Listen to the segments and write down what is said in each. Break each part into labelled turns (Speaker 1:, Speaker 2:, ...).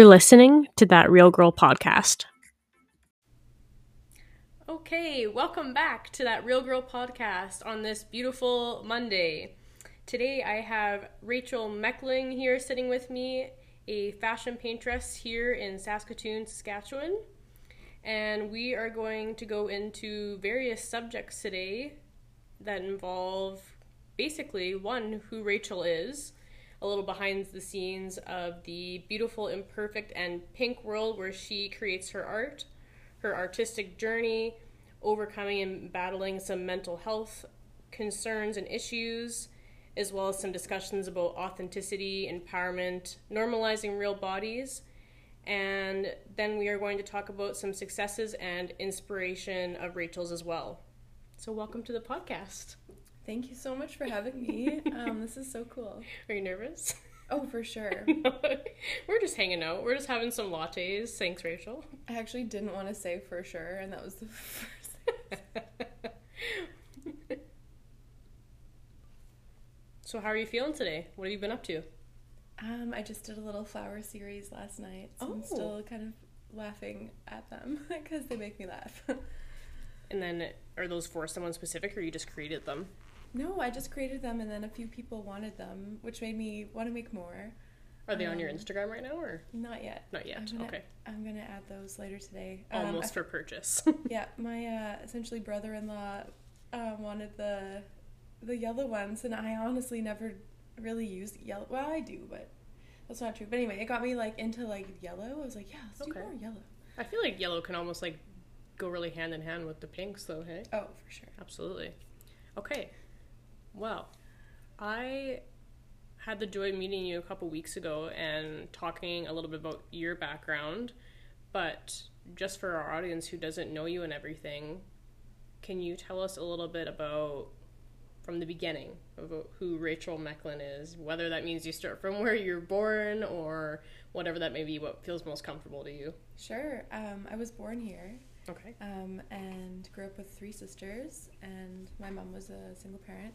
Speaker 1: You're listening to that Real Girl podcast.
Speaker 2: Okay, welcome back to that Real Girl podcast on this beautiful Monday. Today I have Rachael Meckling here sitting with me, a fashion paintress here in Saskatoon, Saskatchewan. And we are going to go into various subjects today that involve basically one, who Rachael is, a little behind the scenes of the beautiful, imperfect, and pink world where she creates her art, her artistic journey, overcoming and battling some mental health concerns and issues, as well as some discussions about authenticity, empowerment, normalizing real bodies. And then we are going to talk about some successes and inspiration of Rachael's as well. So, welcome to the podcast.
Speaker 3: Thank you so much for having me. Um, this is so cool.
Speaker 2: Are you nervous?
Speaker 3: Oh, for sure.
Speaker 2: We're just hanging out. We're just having some lattes. Thanks, Rachael.
Speaker 3: I actually didn't want to say for sure, and that was the first.
Speaker 2: so, how are you feeling today? What have you been up to?
Speaker 3: Um, I just did a little flower series last night, so
Speaker 2: Oh.
Speaker 3: I'm still kind of laughing at them because they make me laugh.
Speaker 2: And then, are those for someone specific, or you just created them?
Speaker 3: No, I just created them, and then a few people wanted them, which made me want to make more.
Speaker 2: Are they on your
Speaker 3: Um,
Speaker 2: Instagram right now, or
Speaker 3: Not yet.
Speaker 2: not yet?
Speaker 3: I'm gonna,
Speaker 2: Okay,
Speaker 3: I'm gonna add those later today. Um,
Speaker 2: almost
Speaker 3: I-
Speaker 2: for purchase.
Speaker 3: yeah, my uh, essentially brother-in-law um, wanted the the yellow ones, and I honestly never really used yellow. Well, I do, but that's not true. But anyway, it got me like into like yellow. I was like, yeah, let's
Speaker 2: Okay.
Speaker 3: do more yellow.
Speaker 2: I feel like yellow can almost like go really hand in hand with the pinks, though. Hey.
Speaker 3: Oh, for sure.
Speaker 2: Absolutely. Okay. Well, I had the joy of meeting you a couple weeks ago and talking a little bit about your background, but just for our audience who doesn't know you and everything, can you tell us a little bit about from the beginning about who Rachael Meckling is, whether that means you start from where you're born or whatever that may be, what feels most comfortable to you.
Speaker 3: Sure. Um, I was born here
Speaker 2: Okay.
Speaker 3: um, and grew up with three sisters, and my mom was a single parent.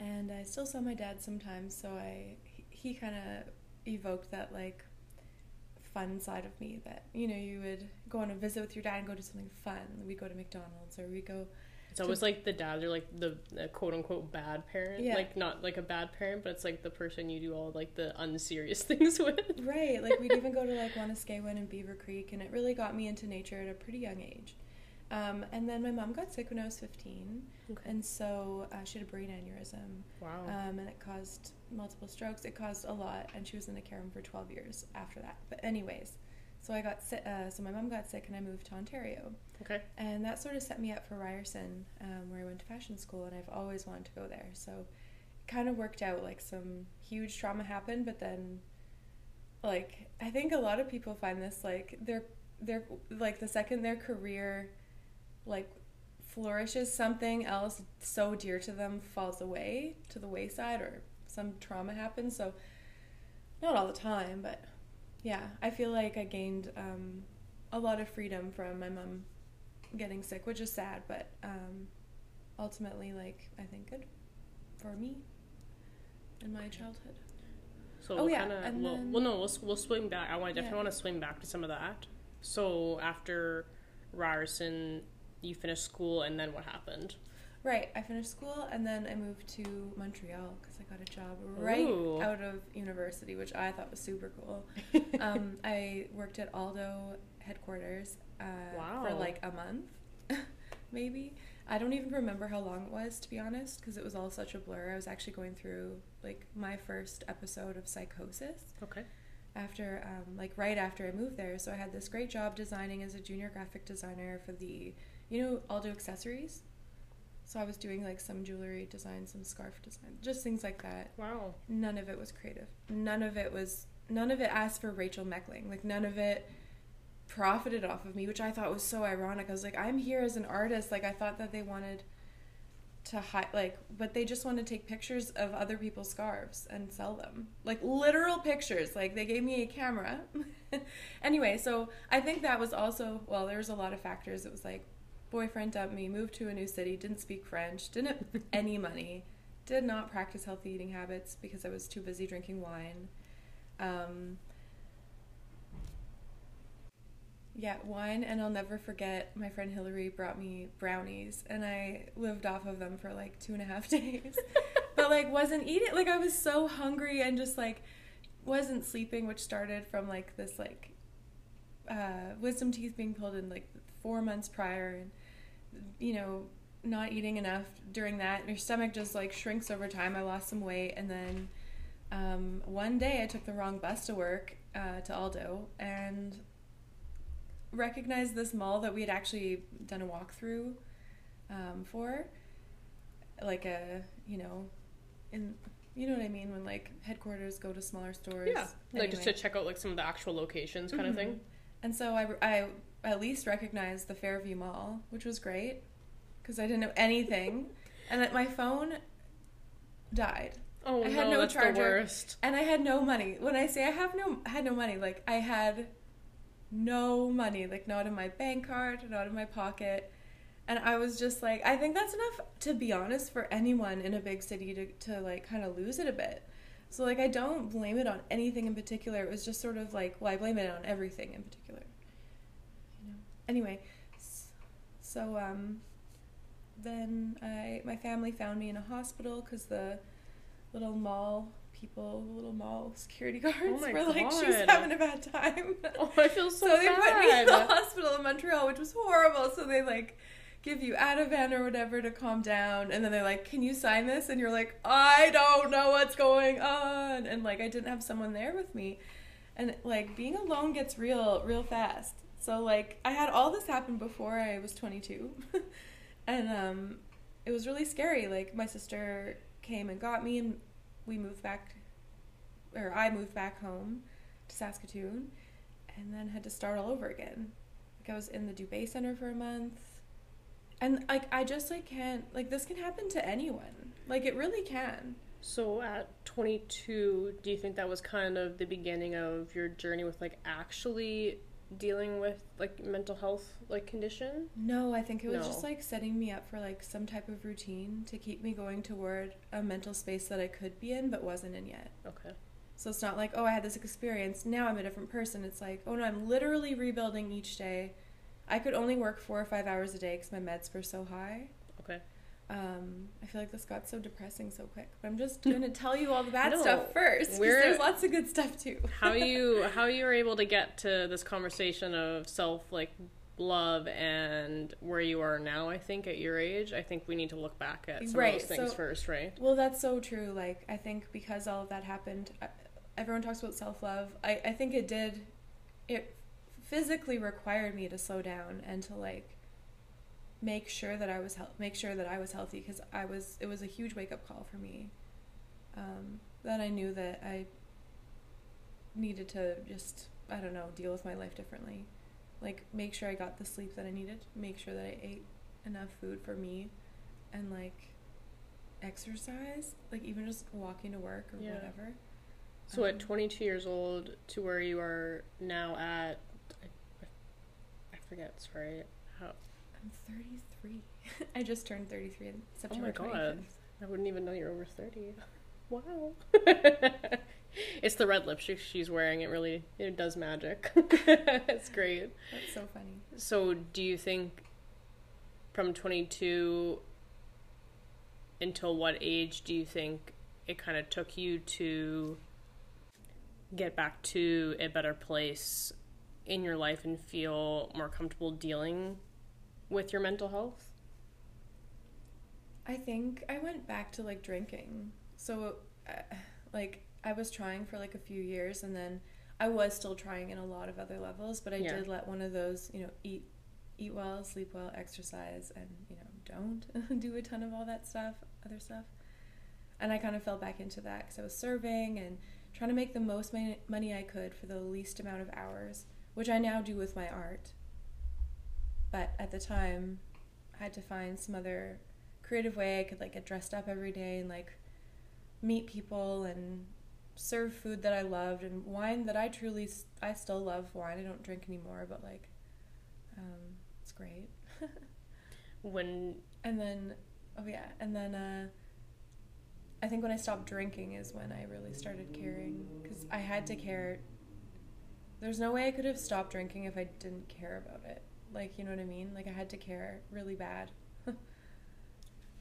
Speaker 3: And I still saw my dad sometimes, so I he, kind of evoked that like fun side of me that you know you would go on a visit with your dad and go do something fun. We go to McDonald's or we go
Speaker 2: It's always like the dad, they're like the, the quote unquote bad parent.
Speaker 3: Yeah.
Speaker 2: Like not like a bad parent, but it's like the person you do all like the unserious things with.
Speaker 3: right like we'd even go to like Wanuskewin and Beaver Creek, and it really got me into nature at a pretty young age. Um, and then my mom got sick when I was 15,
Speaker 2: Okay.
Speaker 3: and so uh, she had a brain aneurysm.
Speaker 2: Wow.
Speaker 3: um, and it caused multiple strokes. It caused a lot, and she was in a care home for 12 years after that. But anyways, so I got sick. Uh, so my mom got sick, and I moved to Ontario,
Speaker 2: okay.
Speaker 3: and that sort of set me up for Ryerson, um, where I went to fashion school, and I've always wanted to go there. So it kind of worked out. Like some huge trauma happened, but then, like I think a lot of people find this like they're they're like the second their career, like flourishes something else so dear to them falls away to the wayside or some trauma happens so not all the time but yeah i feel like i gained um, a lot of freedom from my mom getting sick which is sad but um, ultimately like i think good for me in my childhood
Speaker 2: So
Speaker 3: Oh,
Speaker 2: we'll
Speaker 3: yeah,
Speaker 2: kind of
Speaker 3: and
Speaker 2: well,
Speaker 3: then-
Speaker 2: well, no, we'll we'll swing back. I want definitely
Speaker 3: Yeah.
Speaker 2: want to swing back to some of that. So after Ryerson, you finished school, and then what happened?
Speaker 3: Right. I finished school and then I moved to Montreal because I got a job right
Speaker 2: Ooh.
Speaker 3: out of university, which I thought was super cool. um, I worked at Aldo headquarters uh, for like a month, maybe. I don't even remember how long it was, to be honest, because it was all such a blur. I was actually going through like my first episode of psychosis
Speaker 2: Okay.
Speaker 3: after um, like right after I moved there. So I had this great job designing as a junior graphic designer for the you know Aldo accessories. So I was doing like some jewelry design, some scarf design, just things like that.
Speaker 2: Wow.
Speaker 3: None of it was creative. None of it was none of it asked for Rachael Meckling. Like none of it profited off of me, which I thought was so ironic. I was like, I'm here as an artist. Like I thought that they wanted to hide like but they just want to take pictures of other people's scarves and sell them like literal pictures like they gave me a camera anyway so i think that was also well there was a lot of factors it was like boyfriend dumped me moved to a new city didn't speak french didn't have any money did not practice healthy eating habits because i was too busy drinking wine um, Yeah, wine, and I'll never forget my friend Hillary brought me brownies, and I lived off of them for like two and a half days. but like, wasn't eating, like, I was so hungry and just like wasn't sleeping, which started from like this like uh, wisdom teeth being pulled in like four months prior, and you know, not eating enough during that. Your stomach just like shrinks over time. I lost some weight, and then um, one day I took the wrong bus to work uh, to Aldo, and recognized this mall that we had actually done a walkthrough um, for, like a you know, in you know what I mean when like headquarters go to smaller stores.
Speaker 2: Yeah, like just to check out like some of the actual locations, kind of
Speaker 3: Mhm.
Speaker 2: thing.
Speaker 3: And so I, I at least recognized the Fairview Mall, which was great because I didn't know anything, and that my phone died.
Speaker 2: Oh
Speaker 3: I had
Speaker 2: no,
Speaker 3: no
Speaker 2: that's
Speaker 3: charger.
Speaker 2: the worst.
Speaker 3: and I had no money. When I say I have no had no money, like I had no money, like not in my bank card, not in my pocket. And I was just like, I think that's enough to be honest for anyone in a big city to to like kind of lose it a bit. So like I don't blame it on anything in particular. It was just sort of like, well, I blame it on everything in particular. Anyway, so um then I my family found me in a hospital cuz the little mall people, the little mall security guards
Speaker 2: Oh
Speaker 3: were like, she's
Speaker 2: God.
Speaker 3: having a bad time.
Speaker 2: Oh, I feel so, bad.
Speaker 3: so they put me in the hospital in Montreal, which was horrible. So they like give you Ativan or whatever to calm down, and then they're like, "Can you sign this?" And you're like, "I don't know what's going on," and like I didn't have someone there with me, and like being alone gets real, real fast. So like I had all this happen before I was 22, and um, it was really scary. Like my sister came and got me, and we moved back, or I moved back home to Saskatoon, and then had to start all over again. Like I was in the Dubé Center for a month, and like I just like can't like this can happen to anyone. Like it really can.
Speaker 2: So at 22, do you think that was kind of the beginning of your journey with like actually dealing with like mental health like condition?
Speaker 3: No, I think it was
Speaker 2: No.
Speaker 3: just like setting me up for like some type of routine to keep me going toward a mental space that I could be in but wasn't in yet.
Speaker 2: Okay.
Speaker 3: So it's not like, oh, I had this experience, now I'm a different person. It's like, oh no, I'm literally rebuilding each day. I could only work four or five hours a day because my meds were so high.
Speaker 2: Okay.
Speaker 3: Um, I feel like this got so depressing so quick, but I'm just gonna tell you all the bad
Speaker 2: No,
Speaker 3: stuff first because there's lots of good stuff too.
Speaker 2: How you how you were able to get to this conversation of self like love and where you are now, I think at your age, I think we need to look back at some
Speaker 3: Right,
Speaker 2: of those things
Speaker 3: so-
Speaker 2: first, right?
Speaker 3: Well, that's so true. Like, I think because all of that happened, uh, everyone talks about self love. I, I think it did, it physically required me to slow down and to like make sure that I was health, make sure that I was healthy because I was. It was a huge wake up call for me. Um, that I knew that I needed to just I don't know deal with my life differently, like make sure I got the sleep that I needed, make sure that I ate enough food for me, and like exercise, like even just walking to work or
Speaker 2: Yeah.
Speaker 3: whatever.
Speaker 2: So
Speaker 3: Um,
Speaker 2: at 22 years old to where you are now at, I, I forget, sorry.
Speaker 3: I'm 33. I just turned 33 in oh September Oh
Speaker 2: God.
Speaker 3: 25th.
Speaker 2: I wouldn't even know you're over 30. Wow. it's the red lipstick she's wearing. It really, it does magic. it's great.
Speaker 3: That's so funny.
Speaker 2: So do you think from 22 until what age do you think it kind of took you to get back to a better place in your life and feel more comfortable dealing with your mental health?
Speaker 3: I think I went back to like drinking. So, uh, like, I was trying for like a few years and then I was still trying in a lot of other levels, but I
Speaker 2: Yeah.
Speaker 3: did let one of those, you know, eat eat well, sleep well, exercise, and, you know, don't do a ton of all that stuff, other stuff. And I kind of fell back into that because I was serving and trying to make the most money I could for the least amount of hours, which I now do with my art. But at the time, I had to find some other creative way I could like get dressed up every day and like meet people and serve food that I loved and wine that I truly I still love wine. I don't drink anymore, but like um, it's great.
Speaker 2: When
Speaker 3: And then oh yeah, and then uh, I think when I stopped drinking is when I really started caring because I had to care there's no way I could have stopped drinking if I didn't care about it. Like, you know what I mean? Like I had to care really bad.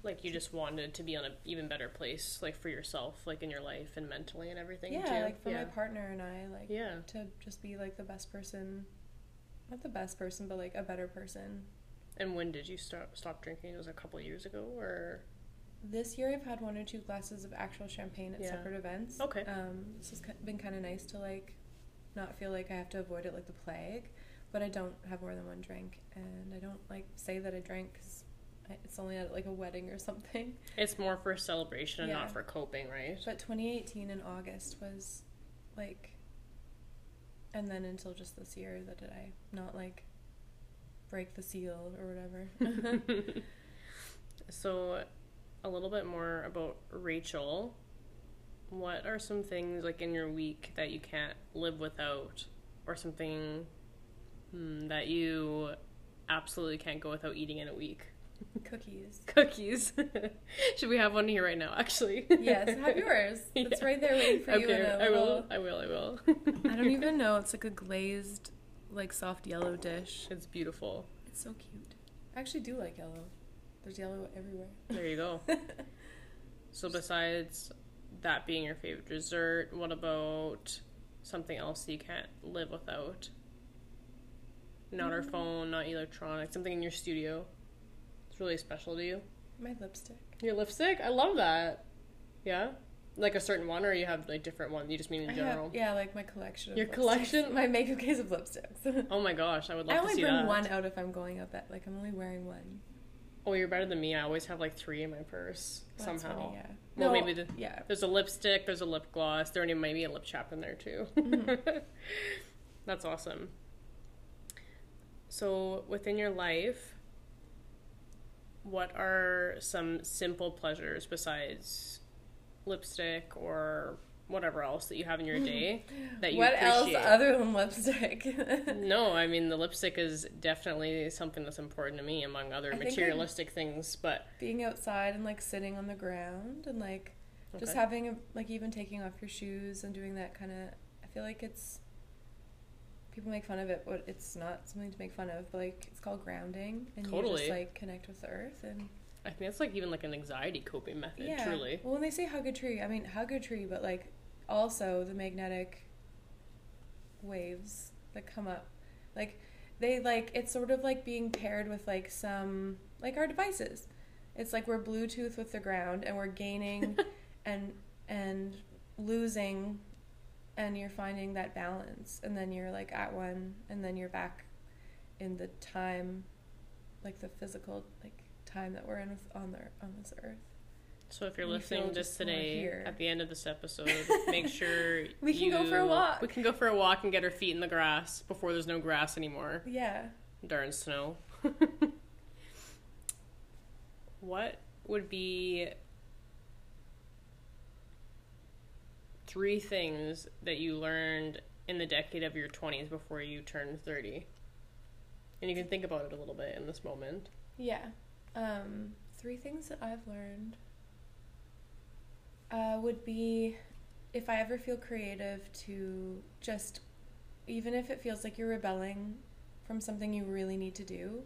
Speaker 2: Like you just wanted to be on an even better place, like for yourself, like in your life and mentally and everything.
Speaker 3: yeah,
Speaker 2: too.
Speaker 3: like for
Speaker 2: yeah.
Speaker 3: my partner and I, like
Speaker 2: Yeah.
Speaker 3: to just be like the best person. Not the best person, but like a better person.
Speaker 2: And when did you stop stop drinking? It was a couple years ago, or
Speaker 3: This year I've had one or two glasses of actual champagne at
Speaker 2: Yeah.
Speaker 3: separate events.
Speaker 2: Okay.
Speaker 3: Um, this has been kind of nice to like not feel like I have to avoid it like the plague, but I don't have more than one drink, and I don't like say that I drank because it's only at like a wedding or something.
Speaker 2: it's more for celebration and
Speaker 3: Yeah.
Speaker 2: not for coping, right?
Speaker 3: But 2018 in August was like, and then until just this year that did I not like break the seal or whatever.
Speaker 2: so, a little bit more about Rachael. What are some things like in your week that you can't live without, or something hmm, that you absolutely can't go without eating in a week?
Speaker 3: Cookies.
Speaker 2: Cookies. Should we have one here right now? Actually.
Speaker 3: Yes, have yours. It's
Speaker 2: Yeah.
Speaker 3: right there waiting for you in
Speaker 2: I will. I will. I will.
Speaker 3: I don't even know. It's like a glazed, like soft yellow dish.
Speaker 2: It's beautiful.
Speaker 3: It's so cute. I actually do like yellow. There's yellow everywhere.
Speaker 2: There you go. So besides that being your favorite dessert, what about something else that you can't live without? Not our phone, not electronic, something in your studio. It's really special to you.
Speaker 3: My lipstick.
Speaker 2: Your lipstick? I love that. Yeah? Like a certain one or you have like different ones? You just mean in
Speaker 3: I
Speaker 2: general?
Speaker 3: have, yeah, like my collection. Of
Speaker 2: Your
Speaker 3: lipsticks.
Speaker 2: collection?
Speaker 3: My makeup case of lipsticks.
Speaker 2: Oh my gosh, I would love
Speaker 3: I
Speaker 2: to
Speaker 3: only
Speaker 2: see
Speaker 3: bring one out if I'm going out at like I'm only wearing one.
Speaker 2: Oh, you're better than me. I always have like three in my purse somehow.
Speaker 3: funny, yeah.
Speaker 2: Well,
Speaker 3: No,
Speaker 2: maybe the,
Speaker 3: yeah.
Speaker 2: There's a lipstick, there's a lip gloss, there might be a lip chap in there too.
Speaker 3: Mm-hmm.
Speaker 2: That's awesome. So, within your life, what are some simple pleasures besides lipstick or whatever else that you have in your day that you
Speaker 3: what else other than lipstick?
Speaker 2: no, I mean the lipstick is definitely something that's important to me among other
Speaker 3: I I-
Speaker 2: materialistic things, but
Speaker 3: Being outside and like sitting on the ground and like just
Speaker 2: Okay.
Speaker 3: having a, like even taking off your shoes and doing that kind of. I feel like it's. People make fun of it, but it's not something to make fun of. But like it's called grounding, and you just like connect with the earth and
Speaker 2: I think it's like even like an anxiety coping method,
Speaker 3: yeah.
Speaker 2: truly.
Speaker 3: Well, when they say hug a tree, I mean hug a tree, but like also the magnetic waves that come up, like they like it's sort of like being paired with like some like our devices. It's like we're Bluetooth with the ground, and we're gaining and and losing, and you're finding that balance, and then you're like at one, and then you're back in the time, like the physical like time that we're in on the on this earth.
Speaker 2: So if you're listening to today, at the end of this episode, make sure
Speaker 3: We can go for a walk.
Speaker 2: We can go for a walk and get our feet in the grass before there's no grass anymore.
Speaker 3: Yeah.
Speaker 2: Darn snow. what would be three things that you learned in the decade of your 20s before you turned 30? And you can think about it a little bit in this moment.
Speaker 3: Yeah. Um, three things that I've learned uh, would be if I ever feel creative to just, even if it feels like you're rebelling from something you really need to do,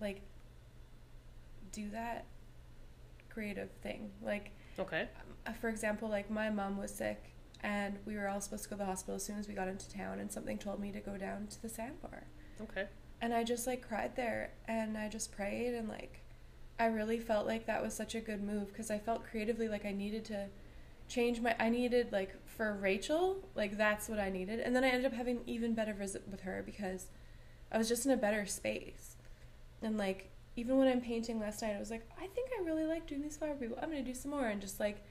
Speaker 3: like, do that creative thing. Like,
Speaker 2: Okay.
Speaker 3: uh, for example, like my mom was sick and we were all supposed to go to the hospital as soon as we got into town, and something told me to go down to the sandbar.
Speaker 2: Okay.
Speaker 3: And I just like cried there and I just prayed and like I really felt like that was such a good move because I felt creatively like I needed to change my I needed like for Rachael, like that's what I needed. And then I ended up having even better visit with her because I was just in a better space. And like even when I'm painting last night, I was like, I think I really like doing these flower people. I'm gonna do some more and just like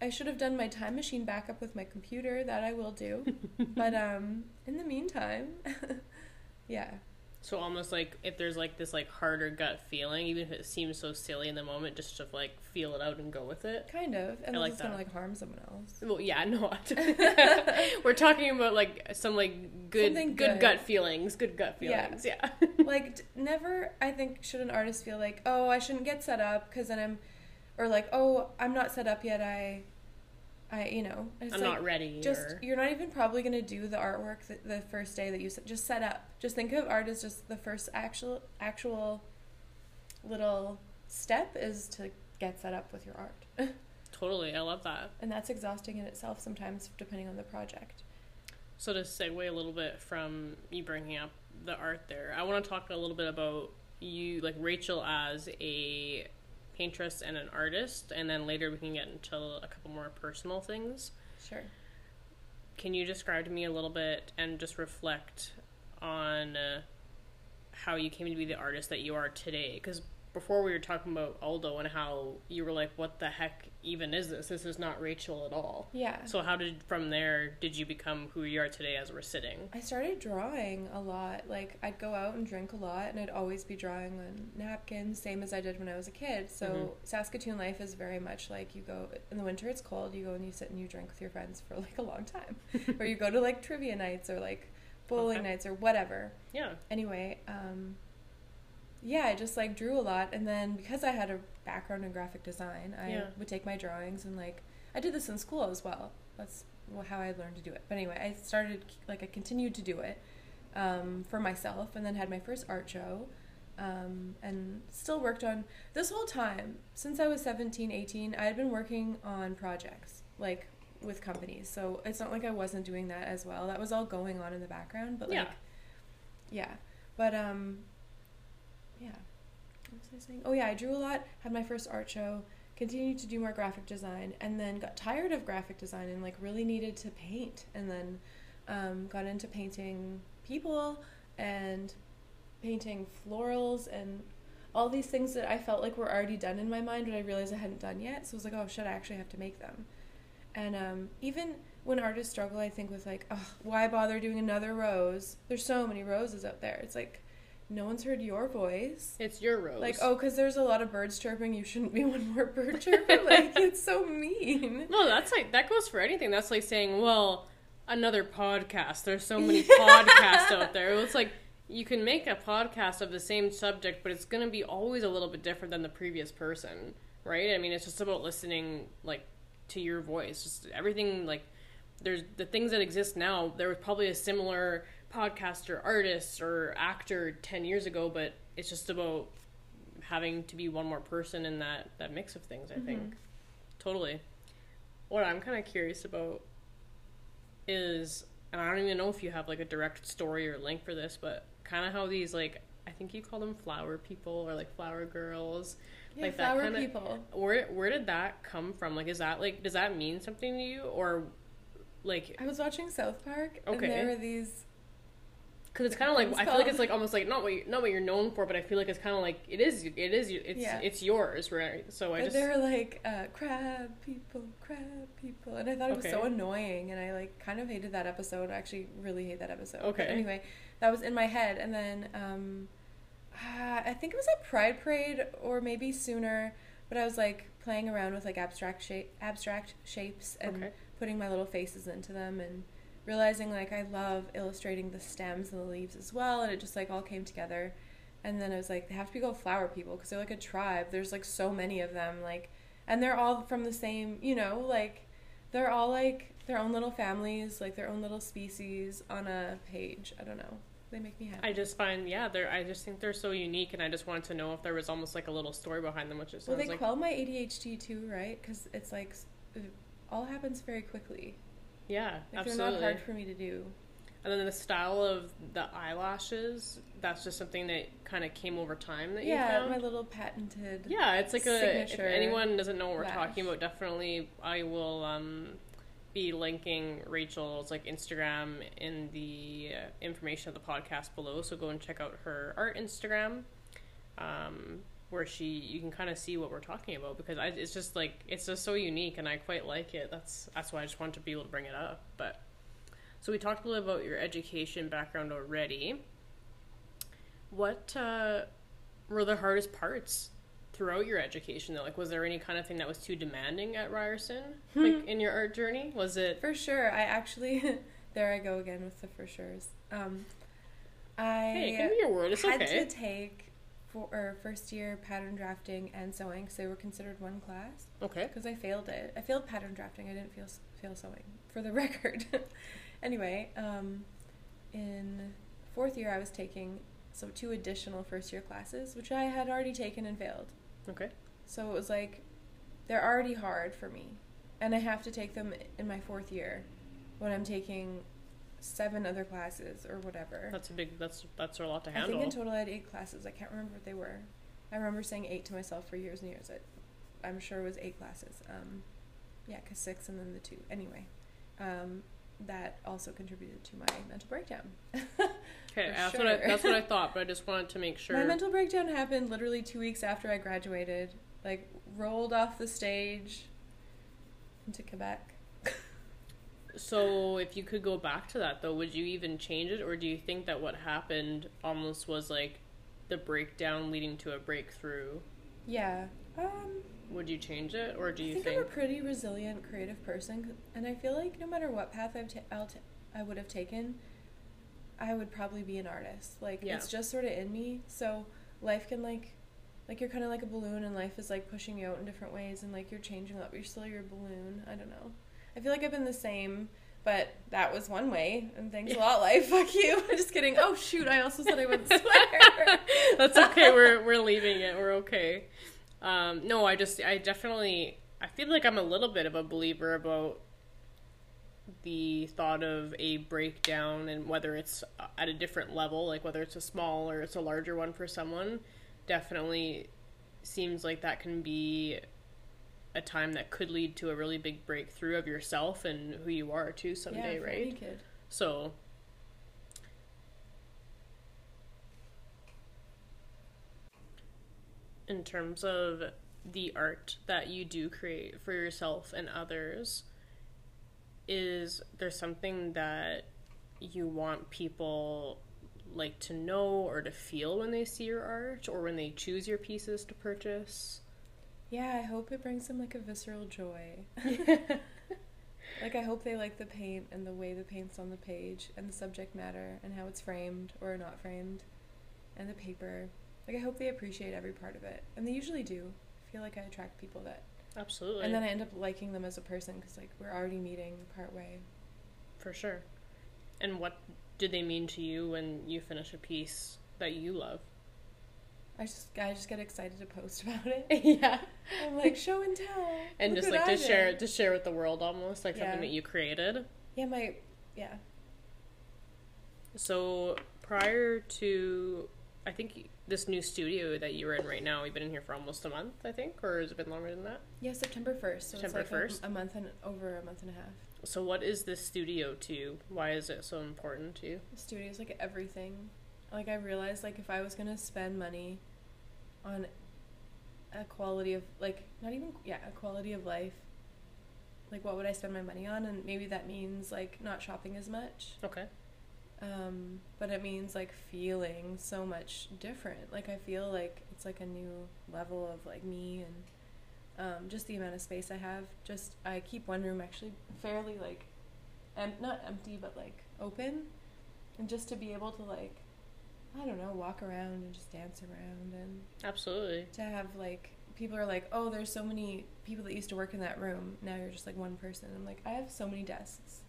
Speaker 3: I should have done my time machine backup with my computer. That I will do. but um in the meantime, yeah.
Speaker 2: So almost like if there's like this like harder gut feeling, even if it seems so silly in the moment, just to like feel it out and go with it.
Speaker 3: Kind of. And
Speaker 2: I like
Speaker 3: it's gonna like harm someone else.
Speaker 2: Well, yeah, no. We're talking about like some like good, good,
Speaker 3: good.
Speaker 2: gut feelings, good gut
Speaker 3: Yeah.
Speaker 2: feelings. Yeah.
Speaker 3: like d- never I think should an artist feel like, "Oh, I shouldn't get set up because then I'm or like, "Oh, I'm not set up yet. I I, you know,
Speaker 2: I'm
Speaker 3: like,
Speaker 2: not ready.
Speaker 3: just
Speaker 2: or-
Speaker 3: you're not even probably going to do the artwork the, the first day that you s- just set up just think of art as just the first actual actual little step is to get set up with your art
Speaker 2: totally. I love that.
Speaker 3: and that's exhausting in itself sometimes depending on the project
Speaker 2: So to segue a little bit from you bringing up the art there, I want to talk a little bit about you, like Rachael as a paintress and an artist, and then later we can get into a couple more personal things.
Speaker 3: sure
Speaker 2: Can you describe to me a little bit and just reflect on uh, how you came to be the artist that you are today? Because before we were talking about Aldo and how you were like, "What the heck even is this? This is not Rachael at all."
Speaker 3: yeah
Speaker 2: So how did from there did you become who you are today as we're sitting?
Speaker 3: I started drawing a lot. Like I'd go out and drink a lot, and I'd always be drawing on napkins, same as I did when I was a kid. So
Speaker 2: Mhm.
Speaker 3: Saskatoon life is very much like you go in the winter. It's cold. You go and you sit and you drink with your friends for like a long time, or you go to like trivia nights or like bowling
Speaker 2: Okay.
Speaker 3: nights or whatever.
Speaker 2: Yeah.
Speaker 3: Anyway, um, yeah, I just like drew a lot, and then because I had a background in graphic design, I
Speaker 2: Yeah.
Speaker 3: would take my drawings and like I did this in school as well. That's how I learned to do it. But anyway, I started like I continued to do it um, for myself, and then had my first art show. Um, and still worked on this whole time since I was 17, 18. I had been working on projects like with companies, so it's not like I wasn't doing that as well. That was all going on in the background, but like,
Speaker 2: Yeah.
Speaker 3: yeah. But um, yeah. What was I saying? Oh yeah, I drew a lot. Had my first art show. Continued to do more graphic design, and then got tired of graphic design and like really needed to paint. And then um, got into painting people and painting florals and all these things that I felt like were already done in my mind, but I realized I hadn't done yet. So I was like, oh shit, I actually have to make them. And um, even when artists struggle, I think with like, oh, why bother doing another rose? There's so many roses out there. It's like, no one's heard your voice.
Speaker 2: It's your rose.
Speaker 3: Like, oh, because there's a lot of birds chirping, you shouldn't be one more bird chirping. like, it's so mean.
Speaker 2: No, that's like that goes for anything. That's like saying, well, another podcast. There's so many podcasts out there. It's like you can make a podcast of the same subject, but it's going to be always a little bit different than the previous person, right? I mean, it's just about listening like to your voice. Just everything like there's the things that exist now. There was probably a similar podcaster, artist, or actor 10 years ago, but it's just about having to be one more person in that that mix of things, I mm-hmm. think. Totally. What I'm kind of curious about is, and I don't even know if you have like a direct story or link for this, but kind of how these like I think you call them flower people or like flower girls.
Speaker 3: Yeah,
Speaker 2: Like that
Speaker 3: flower
Speaker 2: kinda-
Speaker 3: people.
Speaker 2: Where where did that come from? Like, is that like does that mean something to you or like
Speaker 3: I was watching South Park,
Speaker 2: Okay.
Speaker 3: and there were these.
Speaker 2: Because it's kind of like
Speaker 3: What's
Speaker 2: I feel like it's like almost like not what you, not what you're known for, but I feel like it's kind of like it is it is it's
Speaker 3: Yeah.
Speaker 2: it's yours, right? So I
Speaker 3: But
Speaker 2: just
Speaker 3: they're like uh, crab people, crab people, and I thought it was so annoying, and I like kind of hated that episode. I actually really hate that episode.
Speaker 2: Okay.
Speaker 3: But anyway, that was in my head, and then um, uh, I think it was at Pride Parade or maybe sooner, but I was like playing around with like abstract shape, abstract shapes, and
Speaker 2: Okay.
Speaker 3: putting my little faces into them, and realizing like I love illustrating the stems and the leaves as well, and it just like all came together. And then I was like, they have to be called flower people because they're like a tribe. There's like so many of them, like, and they're all from the same, you know, like, they're all like their own little families, like their own little species on a page. I don't know. They make me happy.
Speaker 2: I just find yeah they're I just think they're so unique, and I just wanted to know if there was almost like a little story behind them, which is
Speaker 3: well, they
Speaker 2: like
Speaker 3: quell my ADHD too, right? Because it's like it all happens very quickly.
Speaker 2: Yeah
Speaker 3: Like
Speaker 2: absolutely.
Speaker 3: they're not hard for me to do.
Speaker 2: And then the style of the eyelashes, that's just something that kind of came over time that you
Speaker 3: Yeah, my little patented.
Speaker 2: yeah, it's like a. If anyone doesn't know what we're
Speaker 3: lash.
Speaker 2: talking about, definitely I will um, be linking Rachael's like Instagram in the uh, information of the podcast below. So go and check out her art Instagram, um, where she you can kind of see what we're talking about because I, it's just like it's just so unique and I quite like it. That's that's why I just wanted to be able to bring it up, but. So we talked a little about your education background already. What uh, were the hardest parts throughout your education? Though, like, was there any kind of thing that was too demanding at Ryerson, like in your art journey? Was it?
Speaker 3: For sure. I actually, there I go again with the for sure's. Um, I
Speaker 2: Hey, give me your word. It's
Speaker 3: had
Speaker 2: okay.
Speaker 3: to take for or first year pattern drafting and sewing because they were considered one class
Speaker 2: Okay.
Speaker 3: because I failed it. I failed pattern drafting. I didn't fail fail sewing for the record. anyway, um, in fourth year I was taking so two additional first year classes which I had already taken and failed.
Speaker 2: Okay.
Speaker 3: So it was like they're already hard for me, and I have to take them in my fourth year when I'm taking seven other classes or whatever.
Speaker 2: That's a big. That's that's a lot to handle.
Speaker 3: I think in total I had eight classes. I can't remember what they were. I remember saying eight to myself for years and years. It, I'm sure it was eight classes. Um, yeah, cause six and then the two. Anyway, um, that also contributed to my mental breakdown.
Speaker 2: okay, that's what I, that's what I thought, but I just wanted to make sure.
Speaker 3: My mental breakdown happened literally two weeks after I graduated. Like rolled off the stage into Quebec.
Speaker 2: So, if you could go back to that though, would you even change it, or do you think that what happened almost was like the breakdown leading to a breakthrough?
Speaker 3: Yeah. Um,
Speaker 2: Would you change it, or do
Speaker 3: I
Speaker 2: you
Speaker 3: think,
Speaker 2: think?
Speaker 3: I'm a pretty resilient, creative person, and I feel like no matter what path I've ta- I'll t- I would have taken, I would probably be an artist. Like
Speaker 2: Yeah.
Speaker 3: it's just sort of in me. So life can like, like you're kind of like a balloon, and life is like pushing you out in different ways, and like you're changing up. but you're still your balloon. I don't know. I feel like I've been the same. But that was one way, and thanks a lot, life. Fuck you. I'm just kidding. Oh shoot! I also said I wouldn't swear.
Speaker 2: That's okay. We're we're leaving it. We're okay. Um, no, I just I definitely I feel like I'm a little bit of a believer about the thought of a breakdown and whether it's at a different level, like whether it's a small or it's a larger one for someone. Definitely seems like that can be a time that could lead to a really big breakthrough of yourself and who you are too someday,
Speaker 3: yeah,
Speaker 2: right?
Speaker 3: kid.
Speaker 2: So in terms of the art that you do create for yourself and others, is there something that you want people like to know or to feel when they see your art or when they choose your pieces to purchase?
Speaker 3: Yeah, I hope it brings them like a visceral joy. like I hope they like the paint and the way the paint's on the page and the subject matter and how it's framed or not framed and the paper. Like I hope they appreciate every part of it. And they usually do. I feel like I attract people that
Speaker 2: Absolutely.
Speaker 3: and then I end up liking them as a person cuz like we're already meeting part way.
Speaker 2: For sure. And what do they mean to you when you finish a piece that you love?
Speaker 3: I just I just get excited to post about it.
Speaker 2: yeah.
Speaker 3: I'm like show and tell.
Speaker 2: And
Speaker 3: Look
Speaker 2: just like
Speaker 3: I
Speaker 2: to share
Speaker 3: did."
Speaker 2: to share with the world almost like
Speaker 3: Yeah.
Speaker 2: something that you created.
Speaker 3: Yeah, my yeah.
Speaker 2: So prior to I think this new studio that you're in right now, you've been in here for almost a month, I think, or has it been longer than that?
Speaker 3: Yeah, September 1st. So
Speaker 2: September
Speaker 3: it's like a-
Speaker 2: 1st?
Speaker 3: A, month and over a month and a half.
Speaker 2: So what is this studio to you? Why is it so important to you?
Speaker 3: The is like everything. Like I realized like if I was gonna spend money on a quality of like not even yeah, a quality of life, like what would I spend my money on? And maybe that means like not shopping as much.
Speaker 2: Okay.
Speaker 3: Um, but it means like feeling so much different. Like I feel like it's like a new level of like me and um, just the amount of space I have. Just I keep one room actually fairly like, em- not empty but like open, and just to be able to like, I don't know, walk around and just dance around and
Speaker 2: Absolutely.
Speaker 3: to have like people are like, oh, there's so many people that used to work in that room. Now you're just like one person. I'm like, I have so many desks.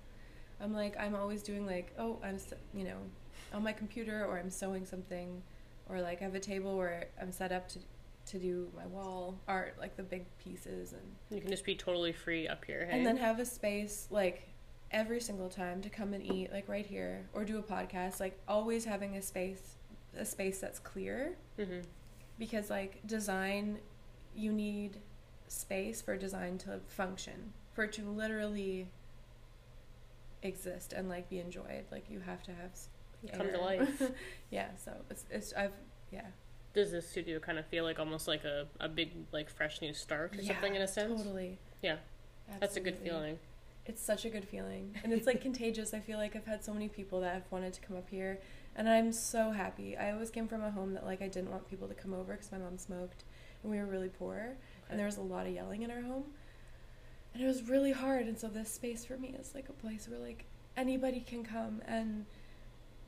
Speaker 3: I'm like, I'm always doing like, oh, I'm, you know, on my computer or I'm sewing something, or like I have a table where I'm set up to to do my wall art, like the big pieces, and
Speaker 2: You can just be totally free up here, hey?
Speaker 3: and then have a space like every single time to come and eat, like right here, or do a podcast. Like always having a space, a space that's clear.
Speaker 2: Hmm
Speaker 3: because like design you need space for design to function for it to literally exist and like be enjoyed. Like you have to have s-
Speaker 2: Come to life.
Speaker 3: yeah so it's, it's i've yeah.
Speaker 2: Does this studio kind of feel like almost like a, a big like fresh new start or something in a sense?
Speaker 3: totally.
Speaker 2: Yeah. That's a good feeling.
Speaker 3: it's such a good feeling. And it's like contagious. I feel like i've had so many people that have wanted to come up here and i'm so happy i always came from a home that like i didn't want people to come over because my mom smoked and we were really poor and there was a lot of yelling in our home and it was really hard and so this space for me is like a place where like anybody can come and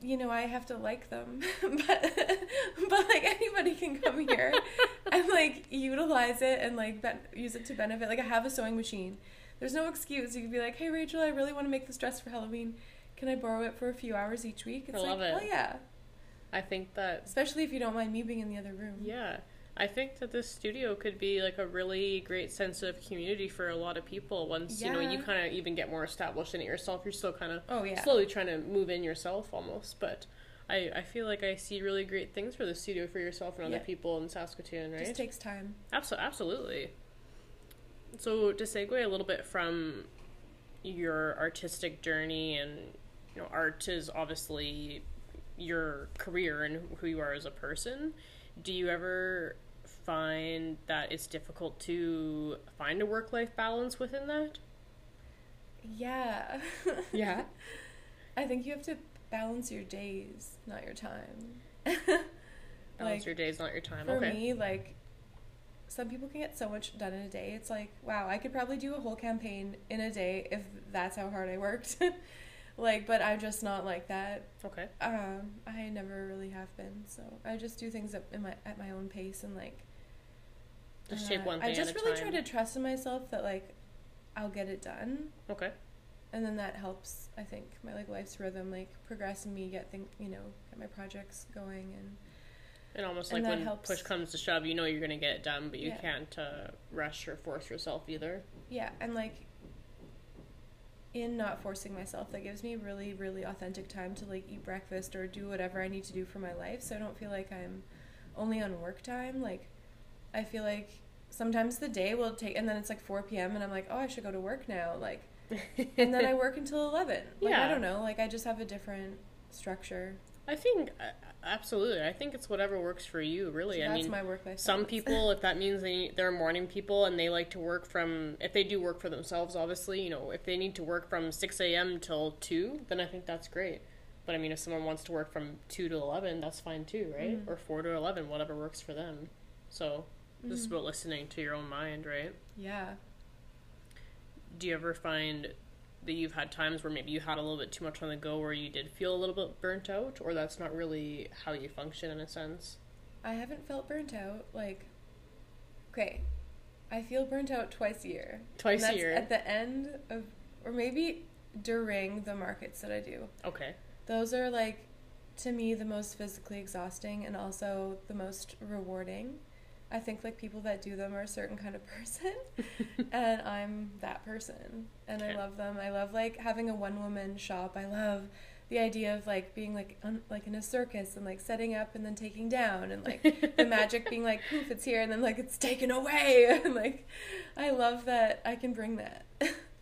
Speaker 3: you know, I have to like them, but but like anybody can come here and like utilize it and like ben- use it to benefit. Like I have a sewing machine. There's no excuse. You could be like, "Hey, Rachael, I really want to make this dress for Halloween. Can I borrow it for a few hours each week?" It's
Speaker 2: I love
Speaker 3: like,
Speaker 2: it.
Speaker 3: "Well, yeah."
Speaker 2: I think that
Speaker 3: Especially if you don't mind me being in the other room.
Speaker 2: yeah. I think that this studio could be like a really great sense of community for a lot of people once you know you kind of even get more established in it yourself. You're still kind of
Speaker 3: Oh yeah.
Speaker 2: slowly trying to move in yourself almost, but I, I feel like I see really great things for the studio for yourself and other
Speaker 3: Yeah.
Speaker 2: people in Saskatoon,
Speaker 3: It
Speaker 2: right?
Speaker 3: just takes time.
Speaker 2: Abso- absolutely. So to segue a little bit from your artistic journey, and you know, art is obviously your career and who you are as a person. Do you ever find that it's difficult to find a work life balance within that?
Speaker 3: Yeah.
Speaker 2: Yeah.
Speaker 3: I think you have to balance your days, not your time.
Speaker 2: Balance
Speaker 3: Like,
Speaker 2: your days, not your time.
Speaker 3: For
Speaker 2: okay.
Speaker 3: me, like some people can get so much done in a day. It's like, wow, I could probably do a whole campaign in a day if that's how hard I worked. like, but I'm just not like that.
Speaker 2: Okay.
Speaker 3: Um, I never really have been. So I just do things at, in my at my own pace and like.
Speaker 2: Just
Speaker 3: uh,
Speaker 2: take one
Speaker 3: I
Speaker 2: thing
Speaker 3: just
Speaker 2: at a
Speaker 3: really
Speaker 2: time.
Speaker 3: try to trust in myself that like, I'll get it done,
Speaker 2: Okay.
Speaker 3: and then that helps. I think my like life's rhythm, like progress and me get thing, you know, get my projects going and.
Speaker 2: And almost like
Speaker 3: that
Speaker 2: when
Speaker 3: helps.
Speaker 2: push comes to shove, you know you're gonna get it done, but you
Speaker 3: Yeah.
Speaker 2: can't uh, rush or force yourself either.
Speaker 3: Yeah, and like in not forcing myself, that gives me really, really authentic time to like eat breakfast or do whatever I need to do for my life. So I don't feel like I'm only on work time. Like I feel like sometimes the day will take, and then it's like 4 p.m. and I'm like, oh, I should go to work now. Like, and then I work until 11. Like
Speaker 2: Yeah.
Speaker 3: I don't know. Like I just have a different structure.
Speaker 2: I think uh, absolutely. I think it's whatever works for you, really.
Speaker 3: So
Speaker 2: I
Speaker 3: that's
Speaker 2: mean,
Speaker 3: my work life.
Speaker 2: some people, if that means they they're morning people and they like to work from, if they do work for themselves, obviously, you know, if they need to work from six a.m. till two, then I think that's great. But I mean, if someone wants to work from two to eleven, that's fine too, right?
Speaker 3: Mhm.
Speaker 2: Or four to eleven, whatever works for them. So this is
Speaker 3: Mhm.
Speaker 2: about listening to your own mind, right?
Speaker 3: Yeah.
Speaker 2: do you ever find that you've had times where maybe you had a little bit too much on the go where you did feel a little bit burnt out or that's not really how you function in a sense
Speaker 3: I haven't felt burnt out. Like, okay, I feel burnt out twice a year.
Speaker 2: twice a year
Speaker 3: At the end of, or maybe during the markets that I do.
Speaker 2: okay
Speaker 3: Those are like, to me, the most physically exhausting and also the most rewarding. I think like people that do them are a certain kind of person, and I'm that person, and I love them. I love like having a one woman shop. I love the idea of like being like un- like in a circus and like setting up and then taking down and like the magic being like poof it's here and then like it's taken away. And like I love that I can bring that.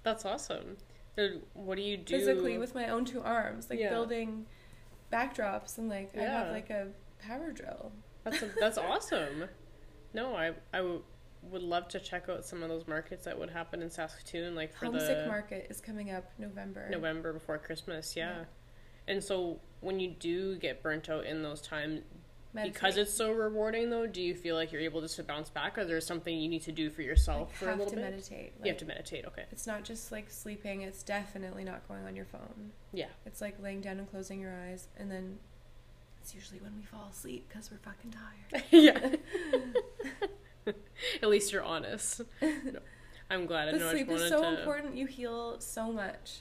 Speaker 2: That's awesome. What do you do
Speaker 3: physically with my own two arms like
Speaker 2: Yeah.
Speaker 3: building backdrops and like I have like a power drill.
Speaker 2: That's that's awesome no i i w- would love to check out some of those markets that would happen in saskatoon like for
Speaker 3: homesick
Speaker 2: the
Speaker 3: market is coming up November
Speaker 2: november before christmas yeah.
Speaker 3: Yeah.
Speaker 2: and so when you do get burnt out in those times
Speaker 3: Meditate.
Speaker 2: because it's so rewarding though do you feel like you're able just to bounce back or there's something you need to do for yourself
Speaker 3: like,
Speaker 2: for a little bit?
Speaker 3: have to meditate
Speaker 2: you have to meditate okay
Speaker 3: it's not just like sleeping it's definitely not going on your phone
Speaker 2: yeah
Speaker 3: it's like laying down and closing your eyes and then it's usually when we fall asleep because we're fucking tired
Speaker 2: yeah at least you're honest No, i'm glad i
Speaker 3: the
Speaker 2: know
Speaker 3: sleep is so
Speaker 2: to
Speaker 3: important. You heal so much,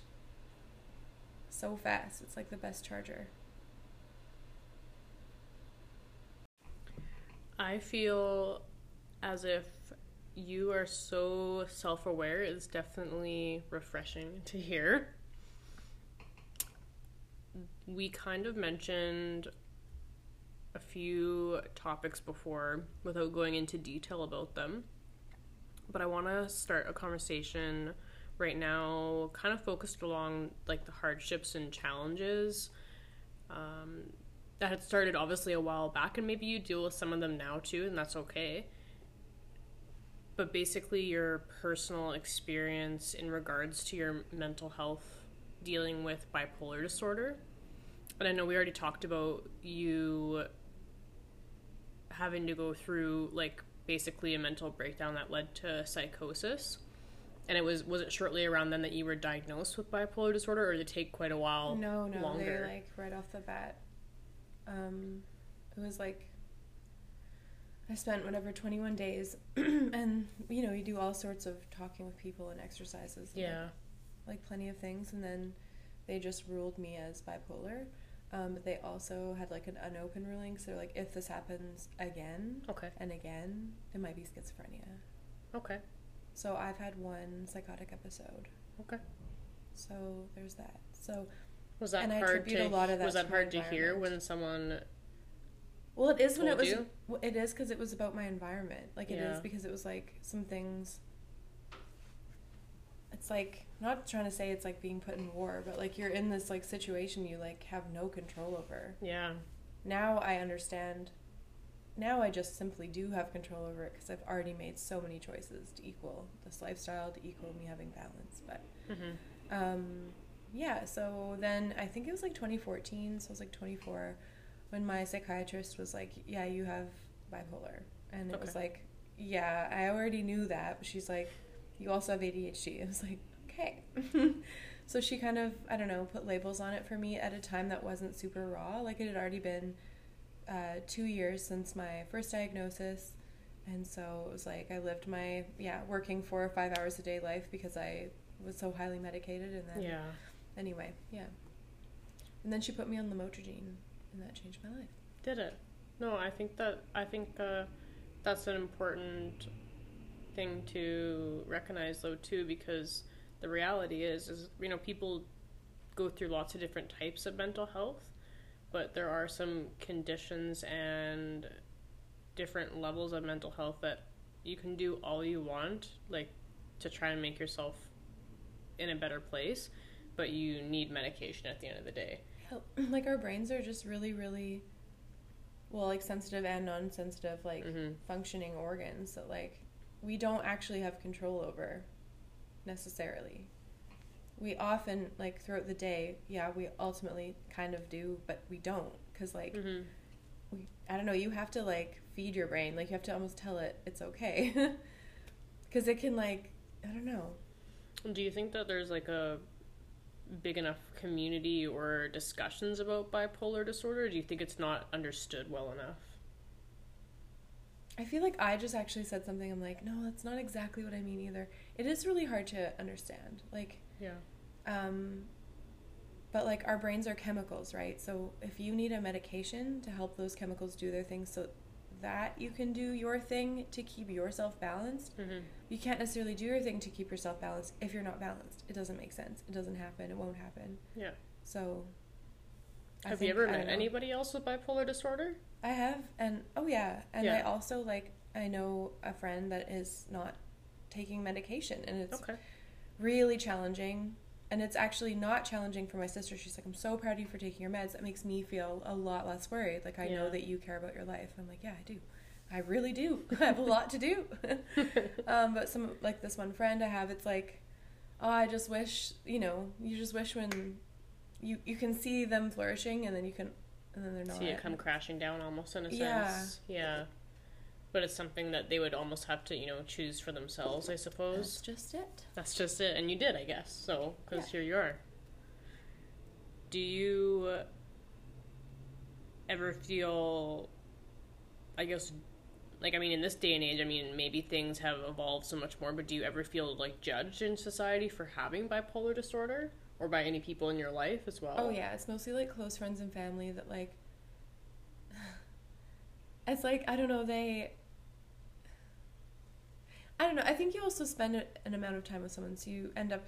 Speaker 3: so fast. It's like the best charger.
Speaker 2: i feel as if you are so self-aware it's definitely refreshing to hear we kind of mentioned a few topics before without going into detail about them. But I want to start a conversation right now, kind of focused along like the hardships and challenges um, that had started obviously a while back, and maybe you deal with some of them now too, and that's okay. But basically, your personal experience in regards to your mental health dealing with bipolar disorder. And I know we already talked about you having to go through like basically a mental breakdown that led to psychosis. And it was was it shortly around then that you were diagnosed with bipolar disorder, or did it take quite a while?
Speaker 3: No, no,
Speaker 2: longer?
Speaker 3: they like right off the bat. Um, it was like I spent whatever twenty one days, and you know you do all sorts of talking with people and exercises. and,
Speaker 2: Yeah.
Speaker 3: like, like plenty of things, and then they just ruled me as bipolar. Um, but they also had like an unopened ruling, so like if this happens again
Speaker 2: Okay.
Speaker 3: and again, it might be schizophrenia.
Speaker 2: Okay.
Speaker 3: So I've had one psychotic episode.
Speaker 2: Okay.
Speaker 3: So there's that. So
Speaker 2: Was that
Speaker 3: And I
Speaker 2: hard
Speaker 3: attribute
Speaker 2: to?
Speaker 3: a lot of that
Speaker 2: was that
Speaker 3: to
Speaker 2: hard to hear when someone?
Speaker 3: Well, it is when it was.
Speaker 2: you?
Speaker 3: It is because it was about my environment. Like it is
Speaker 2: Yeah.
Speaker 3: because it was like some things. It's like not trying to say it's like being put in war, but like you're in this like situation you like have no control over.
Speaker 2: Yeah.
Speaker 3: Now I understand. Now I just simply do have control over it because I've already made so many choices to equal this lifestyle, to equal me having balance. But
Speaker 2: hmm
Speaker 3: um, yeah, so then I think it was like 2014, so I was like 24, when my psychiatrist was like, Yeah, you have bipolar. And it was like, Yeah, I already knew that. But she's like, You also have ADHD. I was like, Okay. so she kind of, I don't know, put labels on it for me at a time that wasn't super raw. Like it had already been uh, two years since my first diagnosis. And so it was like I lived my, yeah, working four or five hours a day life because I was so highly medicated. And then
Speaker 2: Yeah.
Speaker 3: Anyway, yeah. And then she put me on lamotrigine, and that changed my life.
Speaker 2: Did it? No, I think that I think uh, that's an important thing to recognize though too because the reality is is you know people go through lots of different types of mental health but there are some conditions and different levels of mental health that you can do all you want like to try and make yourself in a better place but you need medication at the end of the day
Speaker 3: Like our brains are just really, really, well, like sensitive and non-sensitive, like
Speaker 2: Mhm.
Speaker 3: functioning organs that like we don't actually have control over, necessarily. We often like throughout the day, yeah, we ultimately kind of do, but we don't because like
Speaker 2: mm-hmm.
Speaker 3: we, I don't know, you have to like feed your brain, like you have to almost tell it it's okay, because it can like I don't know.
Speaker 2: Do you think that there's like a big enough community or discussions about bipolar disorder? Or do you think it's not understood well enough?
Speaker 3: I feel like I just actually said something. I'm like, no, that's not exactly what I mean either. It is really hard to understand. Like,
Speaker 2: Yeah.
Speaker 3: um, but like our brains are chemicals, right? So if you need a medication to help those chemicals do their thing, so that you can do your thing to keep yourself balanced,
Speaker 2: Mm-hmm.
Speaker 3: you can't necessarily do your thing to keep yourself balanced if you're not balanced. It doesn't make sense. It doesn't happen. It won't happen.
Speaker 2: Yeah.
Speaker 3: So. I
Speaker 2: Have you ever met anybody else with bipolar disorder?
Speaker 3: I have, and oh yeah, and I also like I know a friend that is not taking medication, and it's
Speaker 2: Okay.
Speaker 3: really challenging. And it's actually not challenging for my sister. She's like, I'm so proud of you for taking your meds. That makes me feel a lot less worried. Like I know that you care about your life. I'm like, yeah, I do. I really do. I have a lot to do. um, but some like this one friend I have, it's like, oh, I just wish you know, you just wish when you you can see them flourishing, and then you can, and then they're not.
Speaker 2: See it come crashing down almost in a
Speaker 3: Yeah.
Speaker 2: sense. Yeah. But it's something that they would almost have to, you know, choose for themselves, I suppose.
Speaker 3: That's just it.
Speaker 2: That's just it. And you did, I guess. So, because
Speaker 3: Yeah.
Speaker 2: here you are. Do you ever feel, I guess, like, I mean, in this day and age, I mean, maybe things have evolved so much more, but do you ever feel, like, judged in society for having bipolar disorder? Or by any people in your life as well?
Speaker 3: Oh yeah, it's mostly like close friends and family that like it's like I don't know, they I don't know. I think you also spend an amount of time with someone so you end up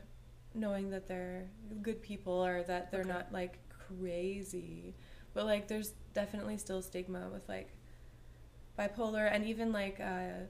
Speaker 3: knowing that they're good people or that they're
Speaker 2: Okay.
Speaker 3: not like crazy. But like there's definitely still stigma with like bipolar and even like uh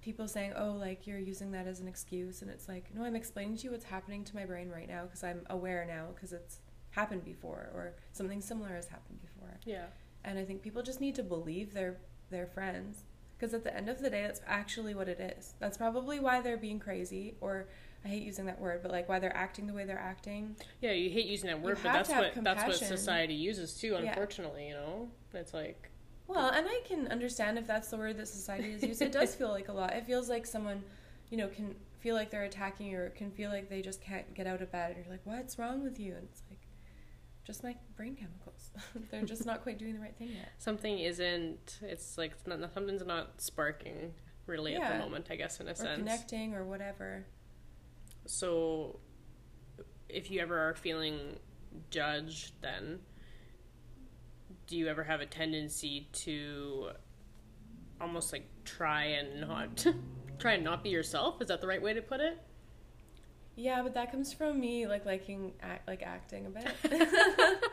Speaker 3: people saying, "Oh, like you're using that as an excuse." And it's like, "No, I'm explaining to you what's happening to my brain right now because I'm aware now because it's happened before or something similar has happened before."
Speaker 2: Yeah.
Speaker 3: And I think people just need to believe their their friends because at the end of the day that's actually what it is. That's probably why they're being crazy or I hate using that word, but like why they're acting the way they're acting.
Speaker 2: Yeah, you hate using that word, but that's what that's what society uses too.
Speaker 3: Yeah.
Speaker 2: Unfortunately, you know, it's like
Speaker 3: Well, and I can understand if that's the word that society has used. It does feel like a lot. It feels like someone, you know, can feel like they're attacking you or can feel like they just can't get out of bed and you're like what's wrong with you and it's like just my brain chemicals they're just not quite doing the right thing yet
Speaker 2: Something isn't. It's like not, something's not sparking really at the moment. I guess in a
Speaker 3: or
Speaker 2: sense.
Speaker 3: connecting or whatever
Speaker 2: So, if you ever are feeling judged, then do you ever have a tendency to almost like try and not try and not be yourself? Is that the right way to put it?
Speaker 3: Yeah, but that comes from me like liking act, like acting a bit.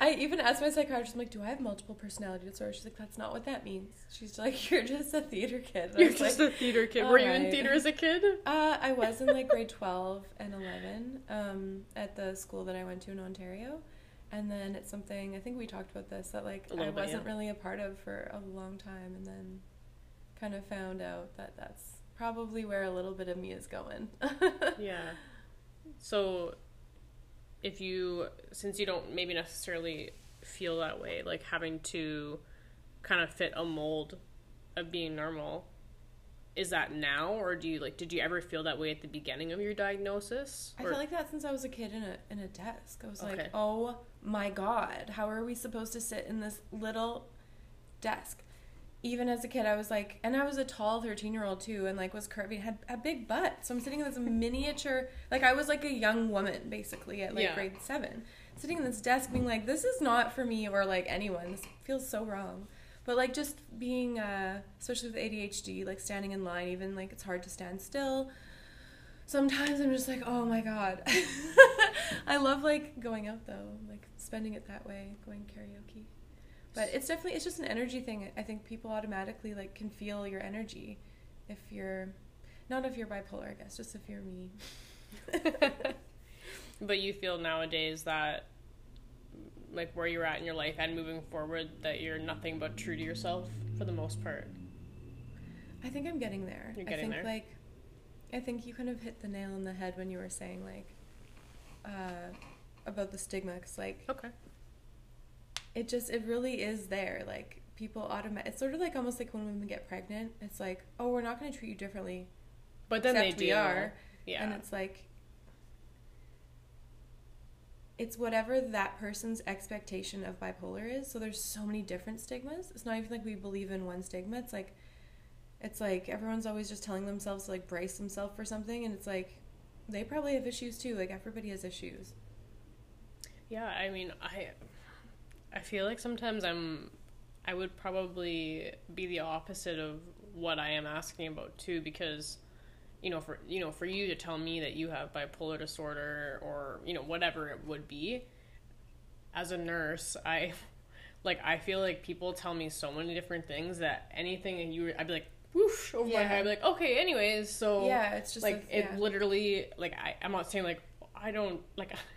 Speaker 3: I even asked my psychiatrist, I'm like, "Do I have multiple personality disorder?" She's like, "That's not what that means." She's like, "You're just a theater kid." And
Speaker 2: You're just
Speaker 3: like,
Speaker 2: a theater kid. Were you in theater as a kid?
Speaker 3: Uh, I was in like grade 12 and 11 um, at the school that I went to in Ontario. And then it's something, I think we talked about this, that like I
Speaker 2: bit,
Speaker 3: wasn't
Speaker 2: yeah.
Speaker 3: really a part of for a long time. And then kind of found out that that's probably where a little bit of me is going.
Speaker 2: Yeah. So, if you, since you don't maybe necessarily feel that way, like having to kind of fit a mold of being normal, is that now, or do you like? Did you ever feel that way at the beginning of your diagnosis?
Speaker 3: I
Speaker 2: Or-
Speaker 3: felt like that since I was a kid in a in a desk. I was
Speaker 2: Okay.
Speaker 3: like, "Oh my god, how are we supposed to sit in this little desk?" Even as a kid, I was like, and I was a tall thirteen-year-old too, and like was curvy, had a big butt. So I'm sitting in this miniature, like I was like a young woman basically at like
Speaker 2: Yeah.
Speaker 3: grade seven, sitting in this desk, being like, "This is not for me or like anyone. This feels so wrong." But like just being, uh, especially with ADHD, like standing in line, even like it's hard to stand still sometimes I'm just like, oh my god. I love like going out though, like spending it that way, going karaoke. But it's definitely it's just an energy thing. I think people automatically like can feel your energy if you're not if you're bipolar, I guess, just if you're me.
Speaker 2: but you feel nowadays that, like where you're at in your life and moving forward, that you're nothing but true to yourself for the most part.
Speaker 3: I think I'm getting there.
Speaker 2: You're
Speaker 3: I
Speaker 2: getting
Speaker 3: think
Speaker 2: there.
Speaker 3: like I think you kind of hit the nail on the head when you were saying like uh about the stigma cuz like
Speaker 2: Okay.
Speaker 3: it just it really is there like people automatic it's sort of like almost like when women get pregnant it's like oh we're not going to treat you differently.
Speaker 2: But then they
Speaker 3: we
Speaker 2: do.
Speaker 3: are.
Speaker 2: Yeah.
Speaker 3: and it's like it's whatever that person's expectation of bipolar is. So there's so many different stigmas. It's not even like we believe in one stigma. It's like it's like everyone's always just telling themselves to like brace themselves for something. And it's like they probably have issues too. Like everybody has issues
Speaker 2: Yeah, I mean, I I feel like sometimes I'm I would probably be the opposite of what I am asking about too because you know for you know for you to tell me that you have bipolar disorder or you know whatever it would be as a nurse I like I feel like people tell me so many different things that anything that you I'd be like whoosh over my head I'd be like okay anyways so
Speaker 3: yeah it's just
Speaker 2: like
Speaker 3: a-
Speaker 2: it literally like I, i'm not saying like i don't like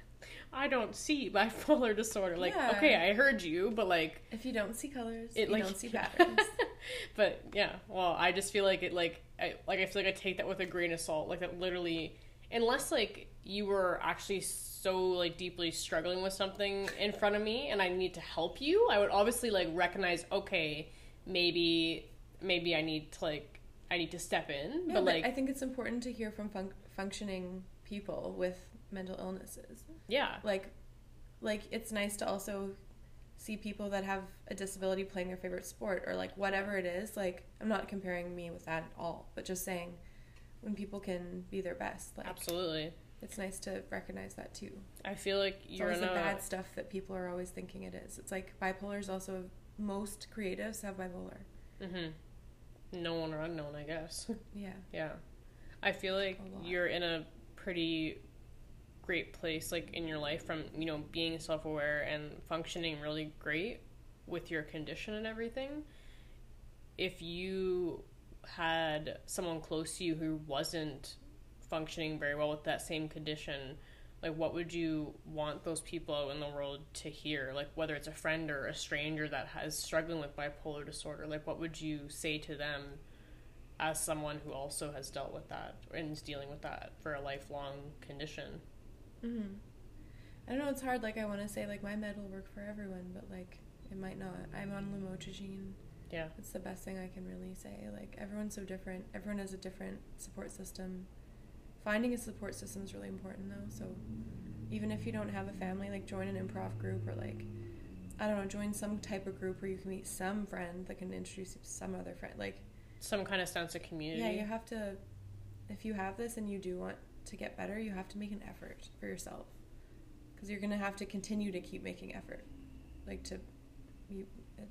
Speaker 2: i don't see bipolar disorder. Like
Speaker 3: Yeah.
Speaker 2: okay i heard you but like
Speaker 3: if you don't see colors
Speaker 2: it
Speaker 3: you
Speaker 2: like
Speaker 3: don't see patterns.
Speaker 2: But yeah well i just feel like it like I, like i feel like i take that with a grain of salt. Like that literally unless like you were actually so like deeply struggling with something in front of me and i need to help you i would obviously like recognize okay maybe maybe i need to like i need to step in.
Speaker 3: Yeah,
Speaker 2: but like
Speaker 3: I think it's important to hear from fun- functioning people with mental illnesses.
Speaker 2: yeah
Speaker 3: Like, like it's nice to also see people that have a disability playing their favorite sport or like whatever it is. Like, I'm not comparing me with that at all, but just saying when people can be their best. Like,
Speaker 2: absolutely
Speaker 3: it's nice to recognize that too.
Speaker 2: I feel like
Speaker 3: It's
Speaker 2: you're
Speaker 3: always
Speaker 2: in
Speaker 3: the
Speaker 2: a
Speaker 3: bad stuff that people are always thinking it is. It's like bipolar is also most creatives have bipolar.
Speaker 2: Mm-hmm. known or unknown, I guess.
Speaker 3: Yeah.
Speaker 2: yeah, I feel like you're in a pretty great place, like in your life, from you know being self-aware and functioning really great with your condition and everything. If you had someone close to you who wasn't functioning very well with that same condition, like what would you want those people in the world to hear like whether it's a friend or a stranger that has struggling with bipolar disorder like what would you say to them as someone who also has dealt with that and is dealing with that for a lifelong condition
Speaker 3: hmm I don't know. It's hard. Like I want to say, like my med will work for everyone, but like it might not. I'm on lamotrigine.
Speaker 2: yeah
Speaker 3: It's the best thing I can really say. Like everyone's so different. Everyone has a different support system. finding a support system is really important though. So even if you don't have a family, like join an improv group or like I don't know, join some type of group where you can meet some friend that can introduce you to some other friend. Like
Speaker 2: Some kind of sense of community.
Speaker 3: yeah, you have to if you have this and you do want to get better, you have to make an effort for yourself. Cuz you're going to have to continue to keep making effort. Like to you it,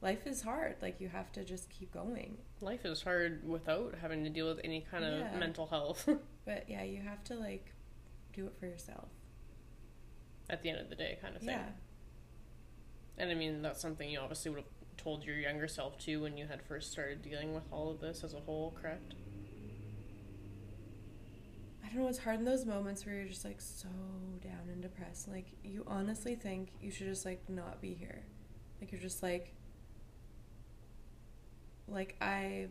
Speaker 3: life is hard. Like you have to just keep going.
Speaker 2: Life is hard without having to deal with any kind of
Speaker 3: Yeah.
Speaker 2: mental health
Speaker 3: But yeah, you have to like do it for yourself.
Speaker 2: at the end of the day, kind of thing.
Speaker 3: Yeah.
Speaker 2: And I mean, that's something you obviously would have told your younger self too when you had first started dealing with all of this as a whole, correct?
Speaker 3: I don't know, it's hard in those moments where you're just like so down and depressed. Like you honestly think you should just like not be here. Like you're just like like I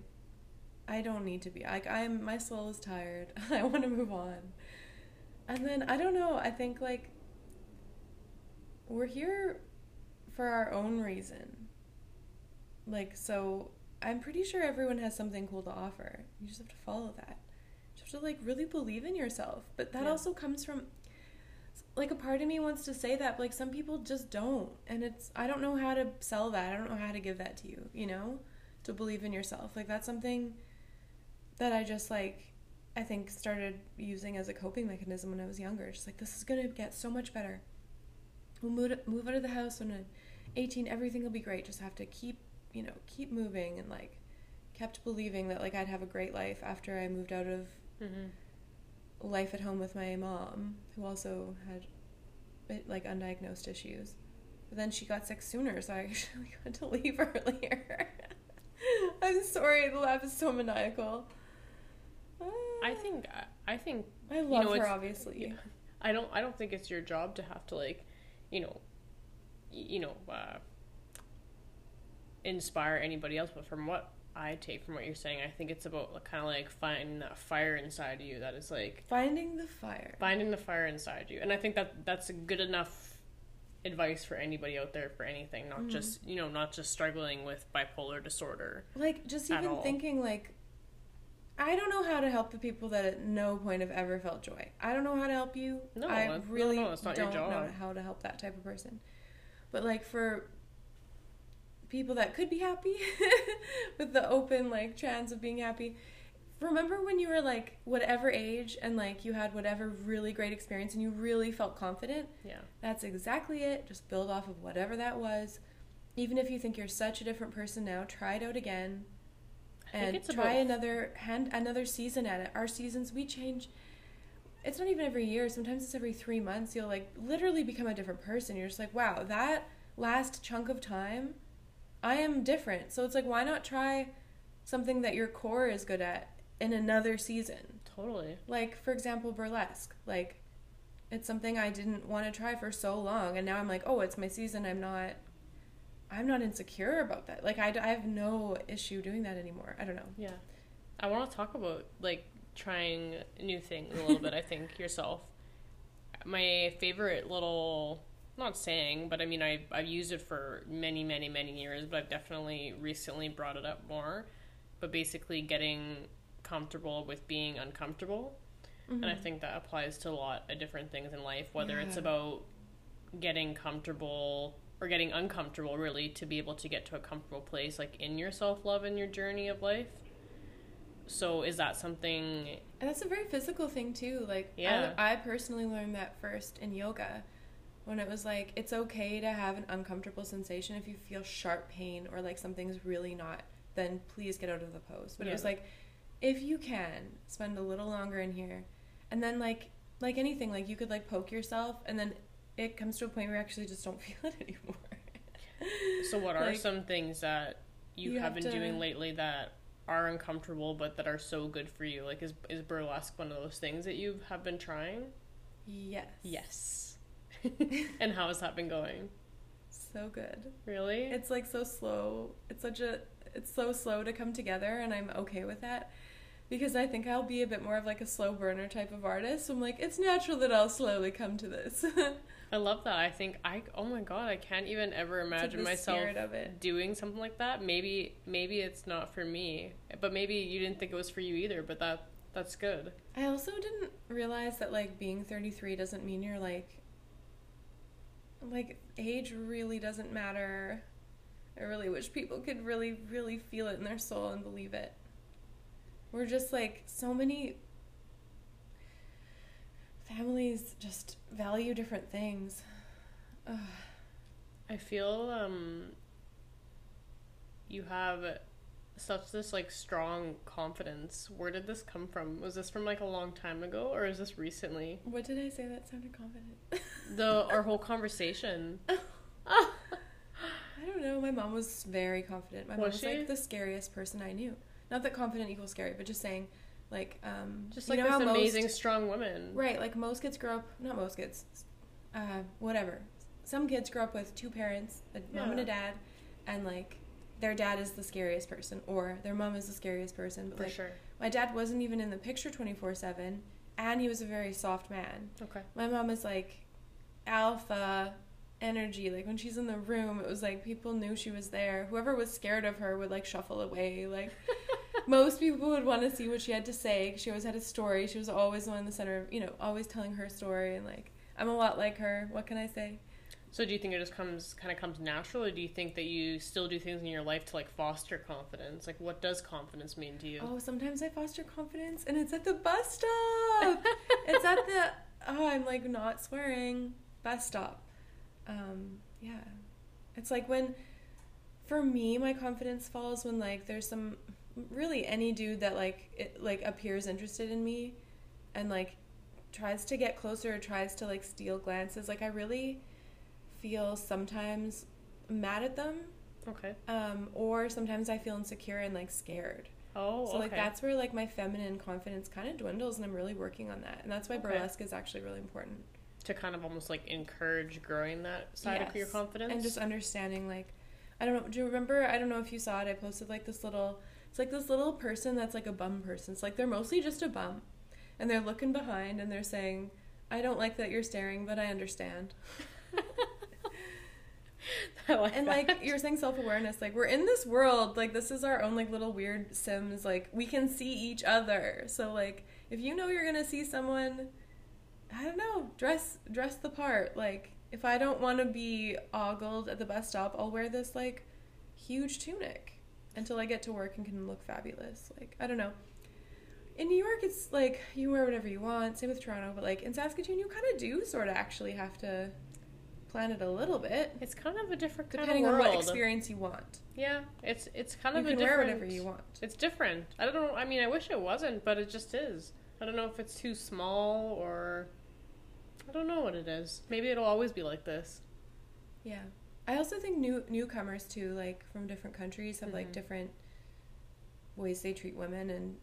Speaker 3: I don't need to be. Like I'm my soul is tired. I want to move on. And then I don't know, I think like we're here for our own reason. Like so I'm pretty sure everyone has something cool to offer. You just have to follow that. Have to like really believe in yourself. But that
Speaker 2: Yeah.
Speaker 3: also comes from like a part of me wants to say that, but like some people just don't. And it's I don't know how to sell that. I don't know how to give that to you, you know? To believe in yourself. Like that's something that I just like I think started using as a coping mechanism when I was younger. Just like this is gonna get so much better. We'll move move out of the house when I'm 18. Everything will be great. Just have to keep you know keep moving and like kept believing that like I'd have a great life after I moved out of
Speaker 2: Mm-hmm.
Speaker 3: life at home with my mom, who also had like undiagnosed issues. But then she got sick sooner, so I actually had to leave earlier. I'm sorry, the laugh is so maniacal.
Speaker 2: I think I think
Speaker 3: I love
Speaker 2: know,
Speaker 3: her, obviously.
Speaker 2: yeah. I don't I don't think it's your job to have to like, you know, you know, uh, inspire anybody else. But from what I take from what you're saying, I think it's about kind of like finding that fire inside of you that is like
Speaker 3: Finding the fire.
Speaker 2: finding the fire inside you, and I think that that's a good enough advice for anybody out there for anything, not
Speaker 3: Mhm.
Speaker 2: just you know not just struggling with bipolar disorder.
Speaker 3: Like, just even
Speaker 2: all.
Speaker 3: thinking, like, I don't know how to help the people that at no point have ever felt joy. I don't know how to help you.
Speaker 2: No,
Speaker 3: I really
Speaker 2: no, it's not
Speaker 3: don't know
Speaker 2: job.
Speaker 3: how to help that type of person. But like for people that could be happy with the open like chance of being happy. Remember when you were like whatever age and like you had whatever really great experience and you really felt confident?
Speaker 2: Yeah,
Speaker 3: That's exactly it. Just build off of whatever that was. Even if you think you're such a different person now, try it out again. And try another hand another season at it. Our seasons we change. It's not even every year. Sometimes it's every three months. You'll like literally become a different person. You're just like, wow, that last chunk of time, I am different. So it's like, why not try something that your core is good at in another season?
Speaker 2: totally.
Speaker 3: Like, for example, burlesque. Like, it's something I didn't want to try for so long, and now I'm like, oh, it's my season. I'm not, I'm not insecure about that. Like, I, I have no issue doing that anymore. I don't know.
Speaker 2: Yeah. I want to talk about like trying new things a little bit, I think, yourself. My favorite little not saying, but I mean I I've used it for many, many, many years, but I've definitely recently brought it up more. But basically getting comfortable with being uncomfortable. And I mm-hmm. think that applies to a lot of different things in life, whether it's about getting comfortable or getting uncomfortable really to be able to get to a comfortable place like in your self-love and your journey of life. So is that something
Speaker 3: And that's a very physical thing too. Like,
Speaker 2: Yeah.
Speaker 3: I, I personally learned that first in yoga, when it was like it's okay to have an uncomfortable sensation if you feel sharp pain or like something's really not. Then please get out of the pose. But it was like, if you can spend a little longer in here, and then like like anything, like you could like poke yourself, and then it comes to a point where you actually just don't feel it anymore.
Speaker 2: so what are
Speaker 3: Like,
Speaker 2: some things that you,
Speaker 3: you
Speaker 2: have
Speaker 3: have
Speaker 2: been
Speaker 3: to-
Speaker 2: doing lately that are uncomfortable but that are so good for you? Like is is burlesque one of those things that you have been trying?
Speaker 3: Yes.
Speaker 2: Yes. and how has that been going?
Speaker 3: So good.
Speaker 2: Really?
Speaker 3: It's like so slow. It's such a it's so slow to come together and I'm okay with that because I think I'll be a bit more of like a slow burner type of artist. So I'm like it's natural that I'll slowly come to this.
Speaker 2: I love that. I think I oh my god, I can't even ever imagine myself doing something like that. Maybe maybe it's not for me, but maybe you didn't think it was for you either. But that That's good.
Speaker 3: I also didn't realize that like being 33 doesn't mean you're like like age really doesn't matter. I really wish people could really really feel it in their soul and believe it. We're just like so many families just value different things. Ugh.
Speaker 2: I feel um you have such this like strong confidence. Where did this come from? Was this from like a long time ago or is this recently?
Speaker 3: What did I say that sounded confident?
Speaker 2: The our whole conversation.
Speaker 3: I don't know. My mom was very confident. My mom
Speaker 2: Was
Speaker 3: was
Speaker 2: she?
Speaker 3: like the scariest person I knew. Not that confident equals scary, but just saying, like, um,
Speaker 2: Just
Speaker 3: you
Speaker 2: like
Speaker 3: know how
Speaker 2: this
Speaker 3: most-
Speaker 2: amazing strong woman.
Speaker 3: right? Like most kids grow up. Not most kids. Uh, whatever. Some kids grow up with two parents, a mom and a dad, and like their dad is the scariest person, or their mom is the scariest person. But
Speaker 2: For
Speaker 3: like,
Speaker 2: sure.
Speaker 3: my dad wasn't even in the picture twenty four seven, and he was a very soft man.
Speaker 2: Okay.
Speaker 3: My mom is like alpha energy. Like when she's in the room, it was like people knew she was there. Whoever was scared of her would like shuffle away. Like most people would want to see what she had to say. She always had a story. She was always the one in the center of, you know, always telling her story. And like, I'm a lot like her. What can I say?
Speaker 2: So do you think it just comes kind of comes natural or do you think that you still do things in your life to like foster confidence? Like what does confidence mean to you?
Speaker 3: Oh, sometimes I foster confidence and it's at the bus stop. it's at the, oh, I'm like not swearing, bus stop. Um, yeah. It's like when, for me, my confidence falls when like there's some, really any dude that like, it like appears interested in me and like tries to get closer or tries to like steal glances. Like I really feel sometimes mad at them
Speaker 2: Okay.
Speaker 3: um, or sometimes I feel insecure and like scared.
Speaker 2: Oh,
Speaker 3: So
Speaker 2: okay.
Speaker 3: like that's where like my feminine confidence kind of dwindles, and I'm really working on that. And that's why
Speaker 2: Okay.
Speaker 3: burlesque is actually really important.
Speaker 2: to kind of almost like encourage growing that side of your confidence.
Speaker 3: and just understanding like, I don't know. Do you remember? I don't know if you saw it. I posted like this little. It's like this little person that's like a bum person. It's like they're mostly just a bum, and they're looking behind and they're saying, "I don't like that you're staring, but I understand."
Speaker 2: Like
Speaker 3: and
Speaker 2: that.
Speaker 3: like you're saying self-awareness like we're in this world like this is our own like little weird sims like we can see each other. So like if you know you're gonna see someone i don't know dress dress the part. Like if i don't want to be ogled at the bus stop i'll wear this like huge tunic until i get to work and can look fabulous. Like i don't know. In new york it's like you wear whatever you want same with toronto but like in saskatoon you kind of do sort of actually have to plan it a little bit
Speaker 2: it's kind of a different kind
Speaker 3: depending
Speaker 2: of
Speaker 3: on what experience you want.
Speaker 2: Yeah, it's it's kind
Speaker 3: You
Speaker 2: of
Speaker 3: can
Speaker 2: a
Speaker 3: wear
Speaker 2: different.
Speaker 3: whatever you want.
Speaker 2: It's different. I don't know. I mean, I wish it wasn't, but it just is. I don't know if it's too small or I don't know what it is. Maybe it'll always be like this.
Speaker 3: Yeah. I also think new newcomers too, like from different countries, have like
Speaker 2: Mhm.
Speaker 3: different ways they treat women, and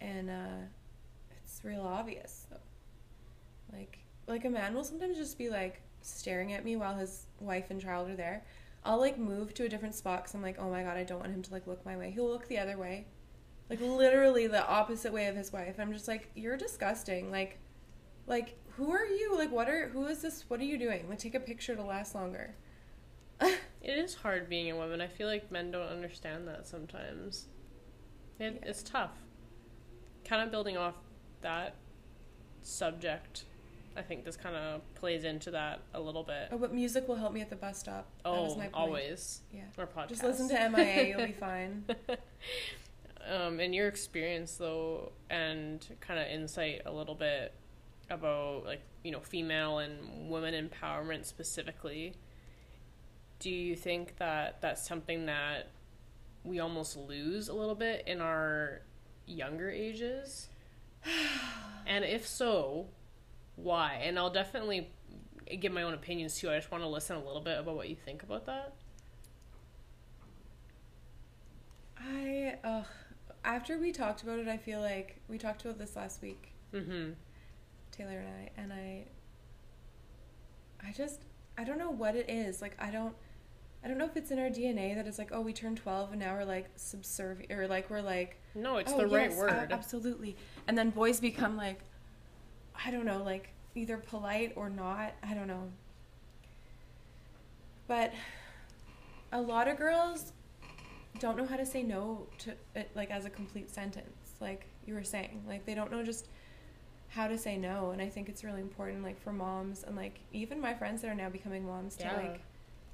Speaker 3: and uh, it's real obvious. Like like a man will sometimes just be like staring at me while his wife and child are there. I'll like move to a different spot because I'm like, oh my god, I don't want him to like look my way. He'll look the other way, like literally the opposite way of his wife. I'm just like, you're disgusting. Like, like who are you? Like, what are who is this? What are you doing? Like, take a picture to last longer.
Speaker 2: It is hard being a woman. I feel like men don't understand that sometimes. It,
Speaker 3: Yeah.
Speaker 2: It's tough. Kind of building off that subject, I think this kind of plays into that a little bit.
Speaker 3: Oh, but music will help me at the bus stop. that was
Speaker 2: Oh,
Speaker 3: my point.
Speaker 2: always.
Speaker 3: Yeah.
Speaker 2: Or podcast.
Speaker 3: Just listen to MIA, you'll be fine.
Speaker 2: um, in your experience though and kind of insight a little bit about like you know female and women empowerment specifically do you think that that's something that we almost lose a little bit in our younger ages and if so why and i'll definitely give my own opinions too i just want to listen a little bit about what you think about that
Speaker 3: I ugh. After we talked about it, I feel like we talked about this last week,
Speaker 2: mm-hmm
Speaker 3: Taylor and I, and I. I just I don't know what it is. Like I don't. I don't know if it's in our DNA that it's like, oh, we turned 12 and now we're like subservient, or like we're like,
Speaker 2: no it's
Speaker 3: oh,
Speaker 2: the right
Speaker 3: yes, a-
Speaker 2: word
Speaker 3: absolutely. And then boys become like, I don't know, like either polite or not. I don't know. But a lot of girls don't know how to say no to it, like as a complete sentence. Like you were saying. Like they don't know just how to say no, and I think it's really important, like for moms and like even my friends that are now becoming moms to like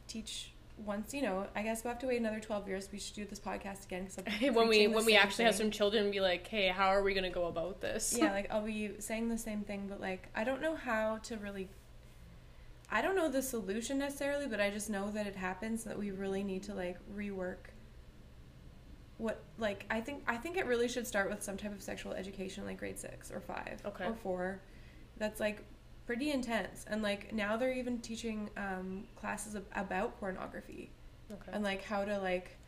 Speaker 3: teach. Once you know, I guess we'll have to wait another twelve years. We should do this podcast again
Speaker 2: when we when we actually have some children, be like, hey, how are we gonna go about this?
Speaker 3: yeah, like I'll be saying the same thing, but like I don't know how to really. I don't know the solution necessarily, but I just know that it happens. That we really need to like rework. What like I think I think it really should start with some type of sexual education, like grade six or five
Speaker 2: Okay.
Speaker 3: or four. That's like pretty intense, and like now they're even teaching um, classes ab- about pornography.
Speaker 2: Okay.
Speaker 3: and like how to like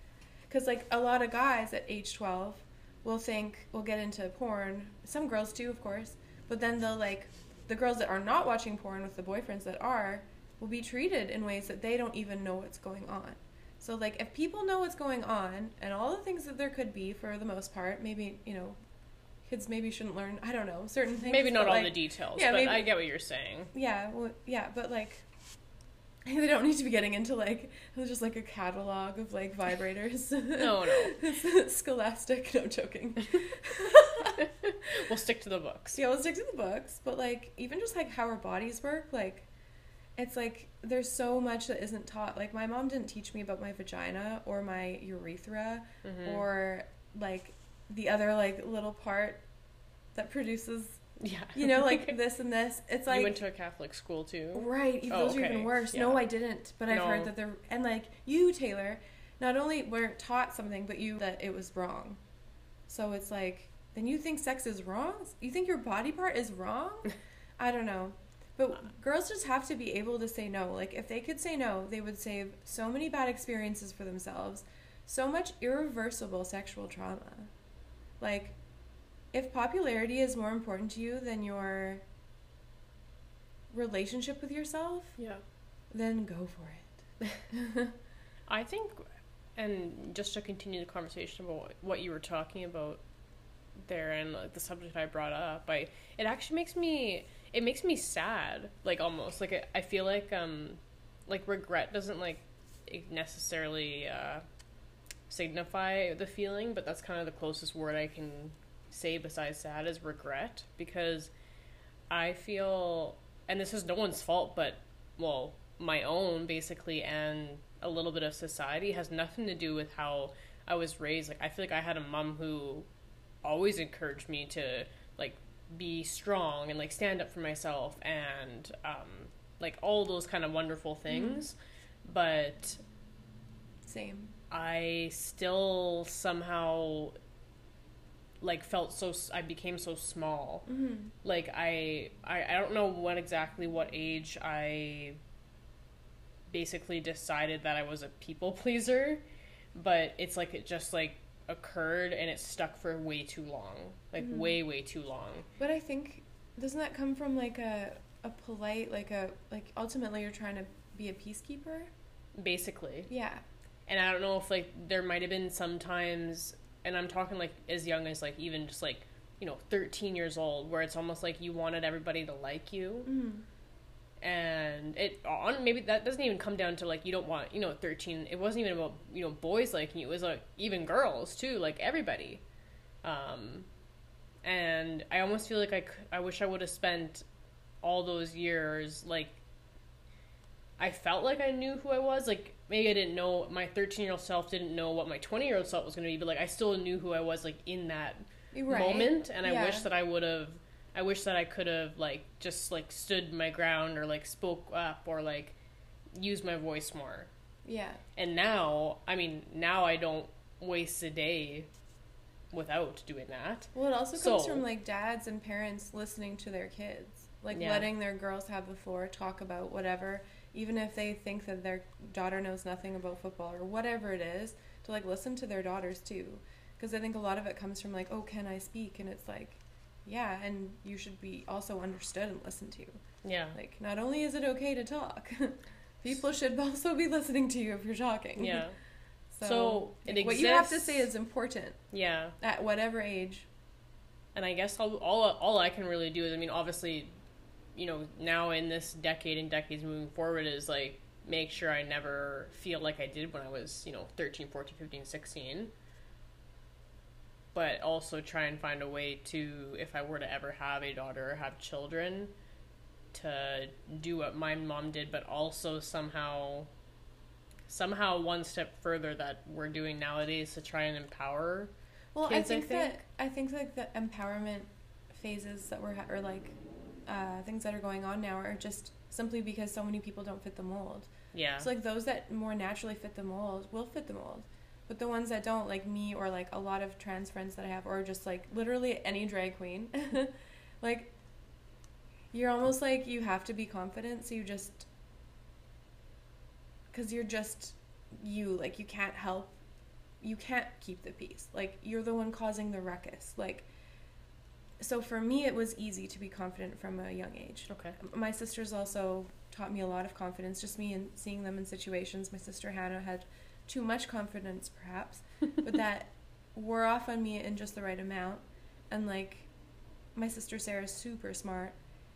Speaker 3: because like a lot of guys at age 12 will think will get into porn. Some girls too of course. But then they'll like the girls that are not watching porn with the boyfriends that are will be treated in ways that they don't even know what's going on. So like if people know what's going on and all the things that there could be for the most part maybe you know kids maybe shouldn't learn i don't know certain things
Speaker 2: Maybe not all
Speaker 3: like,
Speaker 2: the details,
Speaker 3: yeah,
Speaker 2: but
Speaker 3: maybe-
Speaker 2: I get what you're saying.
Speaker 3: yeah, well, yeah, but like, they don't need to be getting into like just like a catalog of like vibrators.
Speaker 2: No, no.
Speaker 3: Scholastic. No I'm joking.
Speaker 2: we'll stick to the books.
Speaker 3: yeah, we'll stick to the books, but like even just like how our bodies work, like it's like there's so much that isn't taught. Like my mom didn't teach me about my vagina or my urethra
Speaker 2: Mhm.
Speaker 3: or like the other like little part that produces
Speaker 2: yeah,
Speaker 3: you know like this and this. It's like
Speaker 2: you went to a Catholic school too.
Speaker 3: Right, even
Speaker 2: Oh,
Speaker 3: those are even
Speaker 2: okay.
Speaker 3: worse. No, I didn't, but I've
Speaker 2: No.
Speaker 3: heard that they're and like you, Taylor, not only weren't taught something, but you that it was wrong. So it's like then you think sex is wrong? You think your body part is wrong? I don't know. But uh. girls just have to be able to say no. Like if they could say no, they would save so many bad experiences for themselves, so much irreversible sexual trauma. Like if popularity is more important to you than your relationship with yourself,
Speaker 2: Yeah.
Speaker 3: then go for it.
Speaker 2: I think, and just to continue the conversation about what- you were talking about there and like, the subject I brought up, I it actually makes me it makes me sad, like almost like I, I feel like um like regret doesn't like necessarily uh, signify the feeling, but that's kind of the closest word I can say besides sad is regret because I feel, and this is no one's fault, but well, my own basically, and a little bit of society has nothing to do with how I was raised. Like I feel like I had a mom who always encouraged me to like be strong and like stand up for myself and um, like all those kind of wonderful things, but
Speaker 3: Same.
Speaker 2: I still somehow like felt so I became so small.
Speaker 3: Mm-hmm.
Speaker 2: Like I, I I don't know when exactly what age I basically decided that I was a people pleaser, but it's like it just like occurred and it stuck for way too long. Like
Speaker 3: Mhm.
Speaker 2: way way too long.
Speaker 3: But I think doesn't that come from like a a polite like a like ultimately you're trying to be a peacekeeper?
Speaker 2: Basically.
Speaker 3: Yeah.
Speaker 2: And I don't know if like there might have been sometimes, and I'm talking like as young as like even just like you know 13 years old, where it's almost like you wanted everybody to like you,
Speaker 3: Mm-hmm.
Speaker 2: and it on maybe that doesn't even come down to like you don't want you know 13. It wasn't even about you know boys liking you. It was like even girls too, like everybody. Um, and I almost feel like I I wish I would have spent all those years like I felt like I knew who I was. Like maybe I didn't know my 13 year old self didn't know what my 20 year old self was going to be, but like I still knew who I was like in that
Speaker 3: Right.
Speaker 2: moment. And I wish that I would have. I wish that I could have like just like stood my ground or like spoke up or like used my voice more.
Speaker 3: Yeah.
Speaker 2: And now, I mean, now I don't waste a day without doing that.
Speaker 3: Well, it also comes
Speaker 2: So-
Speaker 3: from like dads and parents listening to their kids, like
Speaker 2: Yeah.
Speaker 3: letting their girls have the floor, talk about whatever, even if they think that their daughter knows nothing about football or whatever it is, to like listen to their daughters too, because I think a lot of it comes from like, oh, can I speak? And it's like, yeah, and you should be also understood and listened to.
Speaker 2: Yeah.
Speaker 3: Like, not only is it okay to talk, people should also be listening to you if you're talking.
Speaker 2: Yeah.
Speaker 3: So,
Speaker 2: So,
Speaker 3: like, what you have to say is important
Speaker 2: Yeah.
Speaker 3: at whatever age.
Speaker 2: and I guess all, all all I can really do is I mean obviously you know now in this decade and decades moving forward is like make sure I never feel like I did when I was you know 13 14 15 16 but also try and find a way to, if I were to ever have a daughter or have children, to do what my mom did, but also somehow, somehow one step further that we're doing nowadays to try and empower.
Speaker 3: Well,
Speaker 2: kids, I
Speaker 3: I think,
Speaker 2: think.
Speaker 3: that I think like the empowerment phases that we're ha- or like uh, things that are going on now are just simply because so many people don't fit the mold.
Speaker 2: Yeah.
Speaker 3: So like those that more naturally fit the mold will fit the mold. But the ones that don't, like me or like a lot of trans friends that I have, or just like literally any drag queen, like you're almost like you have to be confident, so you just because you're just you, like you can't help, you can't keep the peace. Like you're the one causing the ruckus. Like so for me, it was easy to be confident from a young age.
Speaker 2: Okay.
Speaker 3: my sisters also taught me a lot of confidence just me and seeing them in situations. My sister hannah had too much confidence perhaps but that wore off on me in just the right amount. And like my sister sarah's super smart.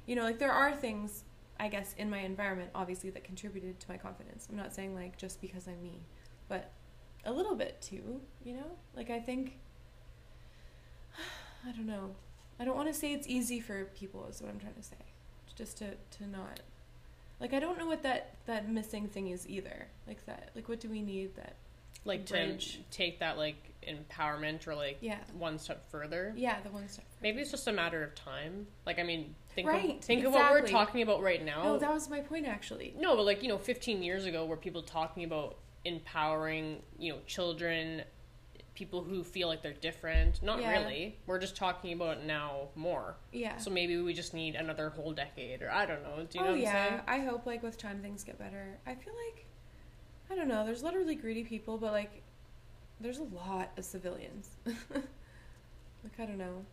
Speaker 3: You know like there are things i guess in my environment obviously that contributed to my confidence. I'm not saying like just because i'm me but a little bit too you know? Like i think i don't know i don't want to say it's easy for people is what i'm trying to say. Just to to not like i don't know what that that missing thing is either. Like that like what do we need that
Speaker 2: Like to take that like empowerment or like
Speaker 3: yeah.
Speaker 2: one step further.
Speaker 3: yeah the one step
Speaker 2: Maybe it's just a matter of time. Like I mean, think
Speaker 3: Right,
Speaker 2: of think of what we're talking about right now.
Speaker 3: no that was my point actually.
Speaker 2: No, but like, you know, 15 years ago were people talking about empowering, you know, children, people who feel like they're different. Not
Speaker 3: Yeah.
Speaker 2: really. We're just talking about now more.
Speaker 3: yeah
Speaker 2: So maybe we just need another whole decade or I don't know. Do you oh, know
Speaker 3: oh
Speaker 2: what I'm saying?
Speaker 3: yeah i hope like with time things get better i feel like i don't know there's literally greedy people but like there's a lot of civilians like i don't know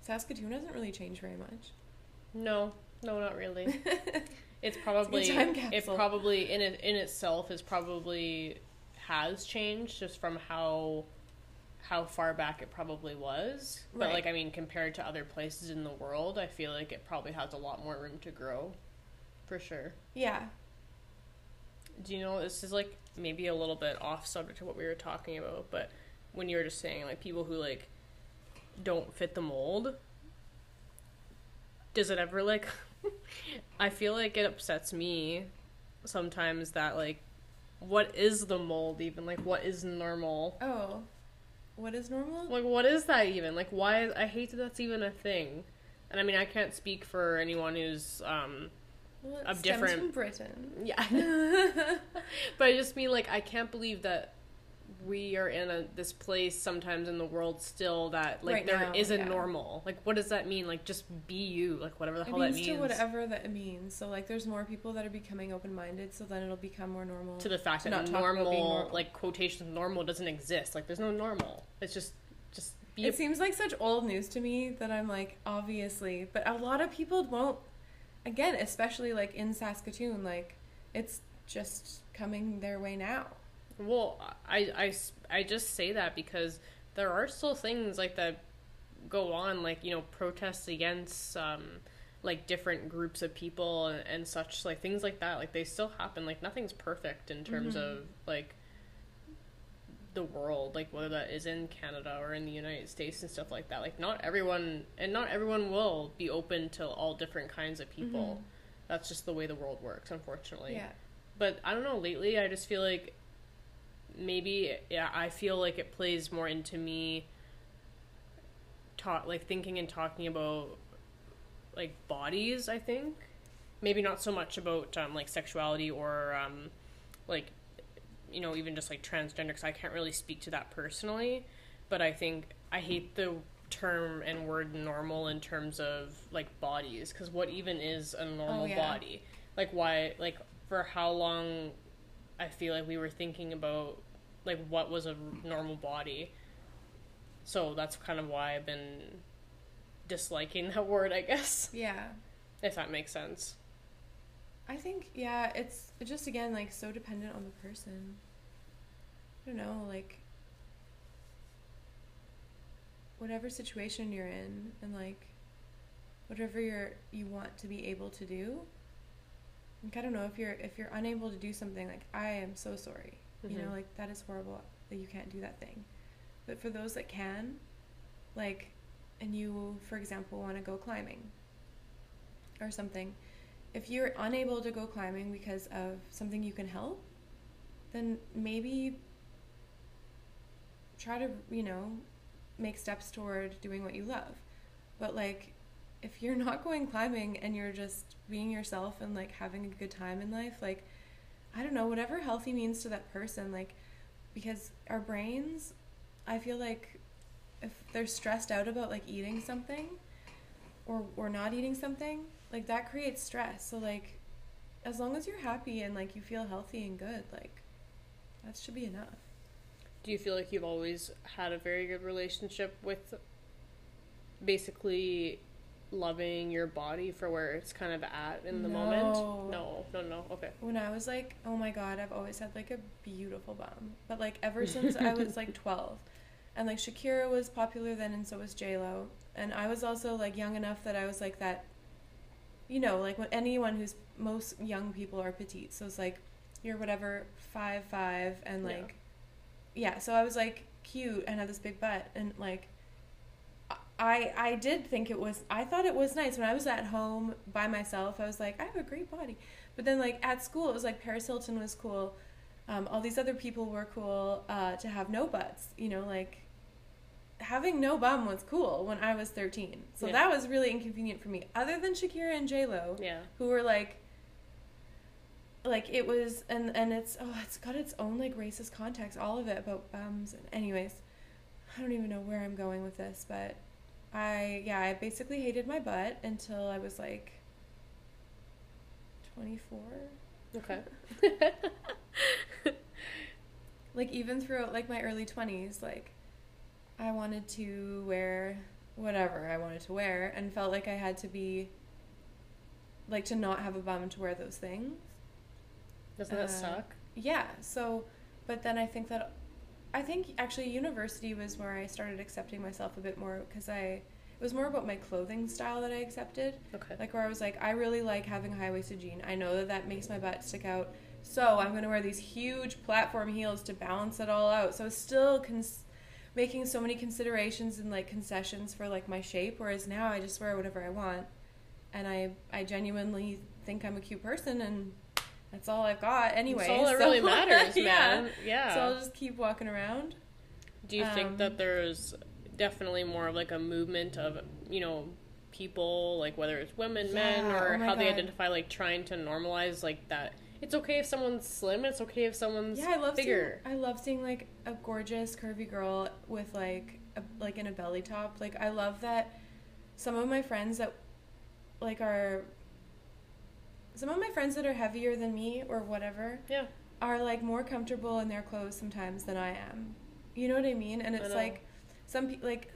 Speaker 3: saskatoon hasn't really changed very much
Speaker 2: No. No, not really. It's probably
Speaker 3: time
Speaker 2: it probably in it in itself is probably has changed just from how how far back it probably was. But
Speaker 3: Right.
Speaker 2: like I mean compared to other places in the world, I feel like it probably has a lot more room to grow. For sure.
Speaker 3: yeah
Speaker 2: Do you know this is like maybe a little bit off subject to what we were talking about, but when you were just saying like people who like don't fit the mold, does it ever like I feel like it upsets me sometimes that like what is the mold even? Like what is normal?
Speaker 3: oh what is normal
Speaker 2: Like what is that even? Like why I hate that that's even a thing. And I mean I can't speak for anyone who's um
Speaker 3: well, it
Speaker 2: of
Speaker 3: stems
Speaker 2: different-
Speaker 3: from britain
Speaker 2: Yeah. but I just mean like I can't believe that we are in a this place sometimes in the world still that like
Speaker 3: Right
Speaker 2: there
Speaker 3: now,
Speaker 2: is a
Speaker 3: yeah.
Speaker 2: normal. Like what does that mean? Like just be you, like whatever the
Speaker 3: It
Speaker 2: hell that
Speaker 3: means
Speaker 2: means.
Speaker 3: to whatever that means. So like, there's more people that are becoming open-minded, so then it'll become more normal.
Speaker 2: To the fact
Speaker 3: to
Speaker 2: that
Speaker 3: not
Speaker 2: normal,
Speaker 3: normal.
Speaker 2: like quotations normal doesn't exist. Like there's no normal. It's just just be
Speaker 3: it seems like such old news to me that I'm like, obviously, but a lot of people won't. Again, especially like in Saskatoon, like it's just coming their way now.
Speaker 2: Well, I, I, I just say that because there are still things like that go on, like, you know, protests against, um, like different groups of people and, and such, like things like that. Like they still happen. Like nothing's perfect in terms
Speaker 3: Mhm.
Speaker 2: of like the world, like whether that is in Canada or in the United States and stuff like that. Like not everyone, and not everyone will be open to all different kinds of people.
Speaker 3: Mhm.
Speaker 2: That's just the way the world works, unfortunately
Speaker 3: Yeah.
Speaker 2: but I don't know. Lately, I just feel like maybe yeah, I feel like it plays more into me. Talk like thinking and talking about like bodies. I think maybe not so much about um, like sexuality or um, like you know even just like transgender because I can't really speak to that personally. But I think I hate the term and word normal in terms of like bodies because what even is a normal
Speaker 3: Oh, yeah.
Speaker 2: body? Like why like for how long I feel like we were thinking about like what was a normal body. So that's kind of why I've been disliking that word, I guess,
Speaker 3: Yeah.
Speaker 2: if that makes sense.
Speaker 3: I think yeah, it's just again like so dependent on the person. I don't know, like whatever situation you're in and like whatever you're you want to be able to do. Like I don't know if you're if you're unable to do something like I am so sorry. You know,
Speaker 2: Mhm.
Speaker 3: like that is horrible that you can't do that thing. But for those that can, like, and you, for example, want to go climbing or something, if you're unable to go climbing because of something you can help, then maybe try to, you know, make steps toward doing what you love. But like if you're not going climbing and you're just being yourself and like having a good time in life, like I don't know, whatever healthy means to that person, like because our brains, I feel like if they're stressed out about like eating something or or not eating something, like that creates stress. So like as long as you're happy and like you feel healthy and good, like that should be enough.
Speaker 2: Do you feel like you've always had a very good relationship with basically loving your body for where it's kind of at in the
Speaker 3: No.
Speaker 2: moment? No, no, no. Okay.
Speaker 3: When I was like, oh my god, I've always had like a beautiful bum. But like ever since I was like 12. And like Shakira was popular then and so was J-Lo. And I was also like young enough that I was like that, you know, like when anyone who's, most young people are petite. So it's like, you're whatever, five, five, and
Speaker 2: Yeah.
Speaker 3: like, yeah. So I was like cute and had this big butt and like, I I did think it was I thought it was nice when I was at home by myself. I was like, I have a great body. But then like at school, it was like Paris Hilton was cool. Um, all these other people were cool uh, to have no butts. You know, like having no bum was cool when I was thirteen. So
Speaker 2: Yeah.
Speaker 3: that was really inconvenient for me. Other than Shakira and J Lo,
Speaker 2: Yeah.
Speaker 3: who were like like it was and and it's oh it's got its own like racist context all of it about bums and anyways i don't even know where i'm going with this but i yeah i basically hated my butt until i was like 24
Speaker 2: Okay.
Speaker 3: like even throughout like my early 20s like i wanted to wear whatever i wanted to wear and felt like i had to be like to not have a bum to wear those things
Speaker 2: Doesn't that
Speaker 3: Uh,
Speaker 2: suck?
Speaker 3: Yeah. So, but then I think that I think actually university was where I started accepting myself a bit more because I it was more about my clothing style that I accepted.
Speaker 2: Okay.
Speaker 3: Like where I was like, I really like having high waisted jean. I know that that makes my butt stick out, so I'm gonna wear these huge platform heels to balance it all out. So I was still cons- making so many considerations and like concessions for like my shape. Whereas now I just wear whatever I want, and I I genuinely think I'm a cute person and. That's all I've got anyway.
Speaker 2: That's all that
Speaker 3: so-
Speaker 2: really matters,
Speaker 3: yeah.
Speaker 2: man. Yeah.
Speaker 3: So I'll just keep walking around.
Speaker 2: Do you think
Speaker 3: Um,
Speaker 2: that there's definitely more of like a movement of, you know, people, like whether it's women, men, or
Speaker 3: oh
Speaker 2: how they identify, like trying to normalize like that? It's okay if someone's slim, it's okay if someone's
Speaker 3: Yeah, I love
Speaker 2: bigger.
Speaker 3: seeing. I love seeing like a gorgeous curvy girl with like a, like in a belly top. Like I love that. Some of my friends that like are. Some of my friends that are heavier than me or whatever
Speaker 2: Yeah.
Speaker 3: are like more comfortable in their clothes sometimes than I am. You know what I mean? And it's like some people like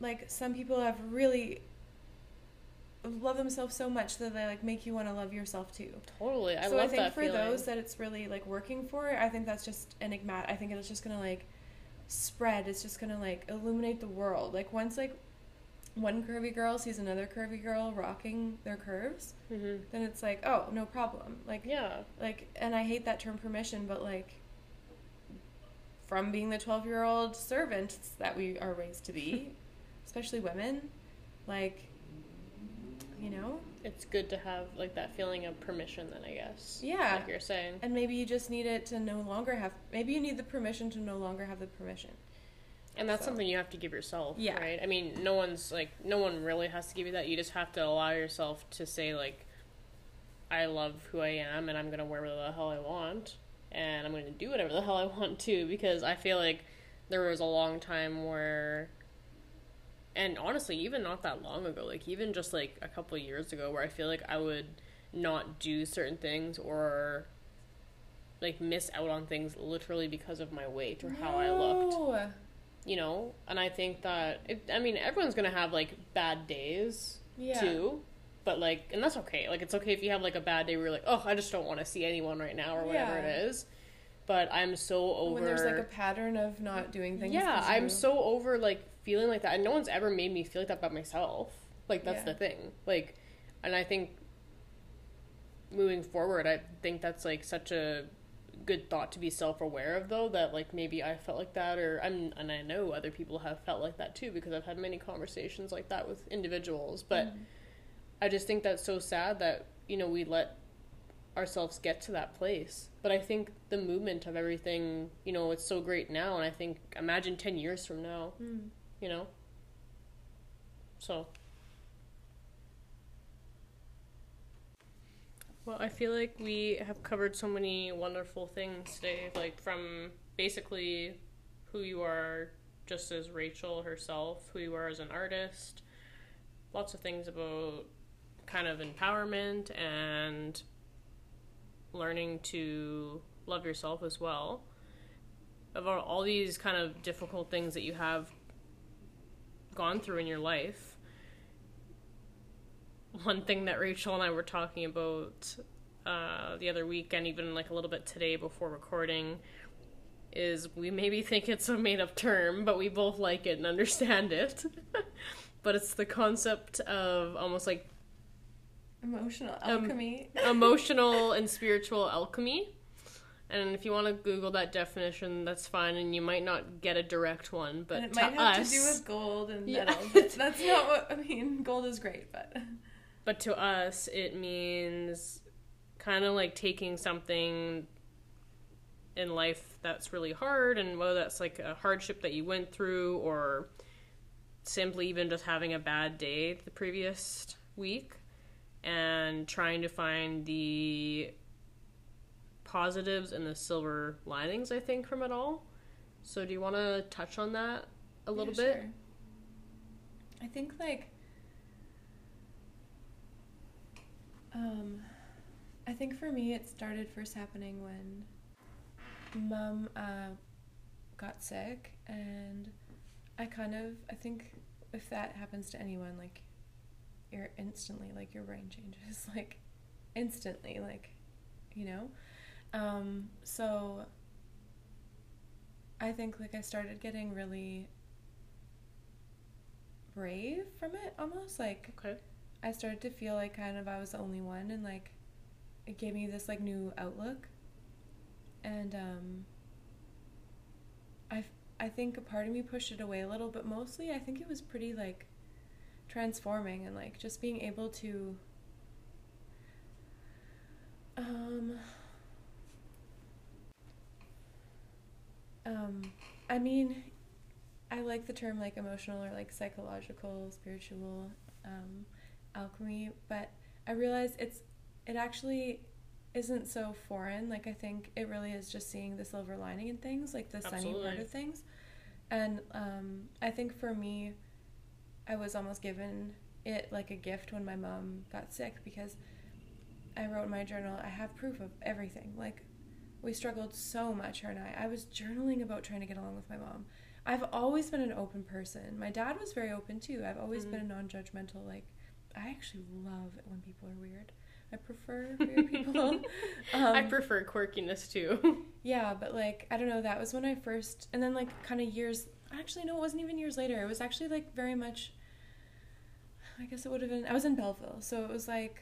Speaker 3: like some people have really love themselves so much that they like make you want to love yourself too.
Speaker 2: Totally. I
Speaker 3: so
Speaker 2: love
Speaker 3: I think
Speaker 2: that
Speaker 3: for
Speaker 2: feeling.
Speaker 3: those that it's really like working for, I think that's just enigmatic. I think it's just gonna like spread. It's just gonna like illuminate the world. Like once like one curvy girl sees another curvy girl rocking their curves,
Speaker 2: hmm
Speaker 3: then it's like, oh, no problem. Like
Speaker 2: Yeah.
Speaker 3: like and I hate that term permission, but like from being the 12-year-old servants that we are raised to be, especially women, like you know,
Speaker 2: It's good to have like that feeling of permission then I guess.
Speaker 3: Yeah.
Speaker 2: Like you're saying.
Speaker 3: and maybe you just need it to no longer have maybe you need the permission to no longer have the permission.
Speaker 2: And that's
Speaker 3: So-
Speaker 2: something you have to give yourself,
Speaker 3: Yeah.
Speaker 2: right? I mean, no one's like no one really has to give you that. You just have to allow yourself to say like I love who I am and I'm going to wear whatever the hell I want and I'm going to do whatever the hell I want to because I feel like there was a long time where and honestly, even not that long ago, like even just like a couple of years ago where I feel like I would not do certain things or like miss out on things literally because of my weight or how I looked
Speaker 3: No.
Speaker 2: You know and i think that it, i mean everyone's gonna have like bad days
Speaker 3: Yeah.
Speaker 2: too but like and that's okay like it's okay if you have like a bad day where you're like oh i just don't want to see anyone right now or whatever
Speaker 3: Yeah.
Speaker 2: it is but i'm so over
Speaker 3: When there's like a pattern of not doing things.
Speaker 2: yeah i'm
Speaker 3: you-
Speaker 2: so over like feeling like that and no one's ever made me feel like that about myself like that's
Speaker 3: Yeah.
Speaker 2: the thing like and i think moving forward i think that's like such a good thought to be self-aware of though that like maybe I felt like that or I'm and I know other people have felt like that too because I've had many conversations like that with individuals but
Speaker 3: Mm-hmm.
Speaker 2: I just think that's so sad that you know we let ourselves get to that place but I think the movement of everything you know it's so great now and I think imagine 10 years from now
Speaker 3: Mm.
Speaker 2: you know so well i feel like we have covered so many wonderful things today like from basically who you are just as rachael herself who you are as an artist lots of things about kind of empowerment and learning to love yourself as well about all these kind of difficult things that you have gone through in your life. One thing that Rachael and I were talking about uh, the other week, and even like a little bit today before recording, is we maybe think it's a made up term, but we both like it and understand it. but it's the concept of almost like
Speaker 3: Emotional
Speaker 2: Um,
Speaker 3: alchemy.
Speaker 2: emotional and spiritual alchemy. And if you want to Google that definition, that's fine, and you might not get a direct one. But
Speaker 3: and it
Speaker 2: to
Speaker 3: might have
Speaker 2: us,
Speaker 3: to do with gold and
Speaker 2: Yeah.
Speaker 3: metal. But that's not what I mean. Gold is great, but
Speaker 2: but to us, it means kind of like taking something in life that's really hard, and whether that's like a hardship that you went through, or simply even just having a bad day the previous week, and trying to find the positives and the silver linings, I think, from it all. So, do you want to touch on that a little
Speaker 3: Yeah,
Speaker 2: bit?
Speaker 3: sure. I think like um I think for me it started first happening when mom uh got sick and I kind of I think if that happens to anyone like you're instantly like your brain changes like instantly like you know um so I think like I started getting really brave from it almost like
Speaker 2: Okay.
Speaker 3: I started to feel like kind of I was the only one and like it gave me this like new outlook. And um I I think a part of me pushed it away a little but mostly I think it was pretty like transforming and like just being able to um um I mean I like the term like emotional or like psychological, spiritual um, alchemy, but I realize it's it actually isn't so foreign. Like I think it really is just seeing the silver lining in things, like the sunny part of things. And um, I think for me, I was almost given it like a gift when my mom got sick because I wrote in my journal, I have proof of everything. Like we struggled so much, her and I. I was journaling about trying to get along with my mom. I've always been an open person. My dad was very open too. I've always
Speaker 2: Mhm.
Speaker 3: been a non-judgmental. Like, I actually love it when people are weird. I prefer weird people. um,
Speaker 2: I prefer quirkiness too.
Speaker 3: yeah, but like I don't know. That was when I first, and then like kind of years. Actually, no, it wasn't even years later. It was actually like very much. I guess it would have been. I was in Belleville, so it was like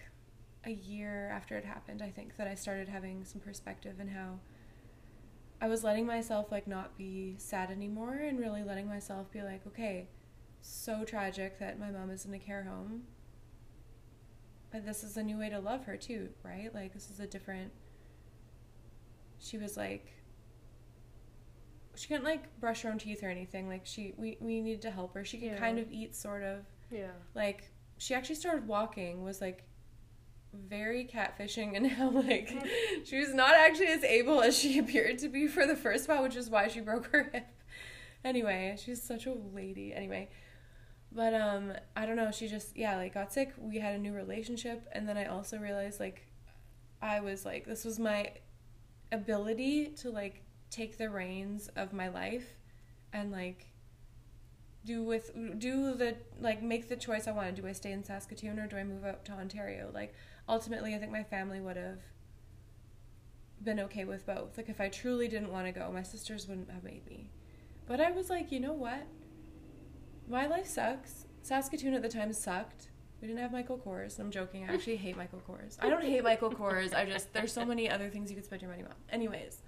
Speaker 3: a year after it happened. I think that I started having some perspective and how. I was letting myself like not be sad anymore and really letting myself be like, okay, so tragic that my mom is in a care home. This is a new way to love her too, right? Like this is a different she was like she couldn't like brush her own teeth or anything like she we, we needed to help her she could
Speaker 2: Yeah.
Speaker 3: kind of eat sort of
Speaker 2: yeah.
Speaker 3: like she actually started walking was like very catfishing and how like mm-hmm. she was not actually as able as she appeared to be for the first while which is why she broke her hip anyway she's such a lady anyway but um i don't know she just yeah like got sick we had a new relationship and then i also realized like i was like this was my ability to like take the reins of my life and like do with do the like make the choice I want to do I stay in Saskatoon or do I move out to Ontario? Like ultimately I think my family would have been okay with both. Like if I truly didn't want to go my sisters wouldn't have made me. But I was like you know what my life sucks. Saskatoon at the time sucked. We didn't have Michael Kors. I'm joking. I actually hate Michael Kors. I don't hate Michael Kors. I just there's so many other things you could spend your money on. Anyways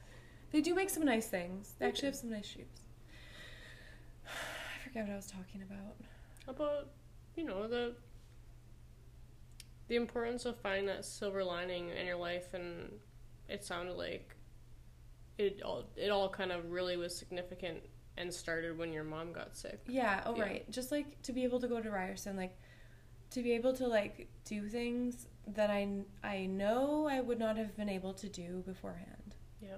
Speaker 3: They do make some nice things. They actually have some nice shoes. I forget what I was talking about.
Speaker 2: about you know the the importance of finding that silver lining in your life and it sounded like it all it all kind of really was significant and started when your mom got sick
Speaker 3: Yeah, oh
Speaker 2: Yeah.
Speaker 3: right. Just like to be able to go to Ryerson, like to be able to like do things that I I know I would not have been able to do beforehand.
Speaker 2: yeah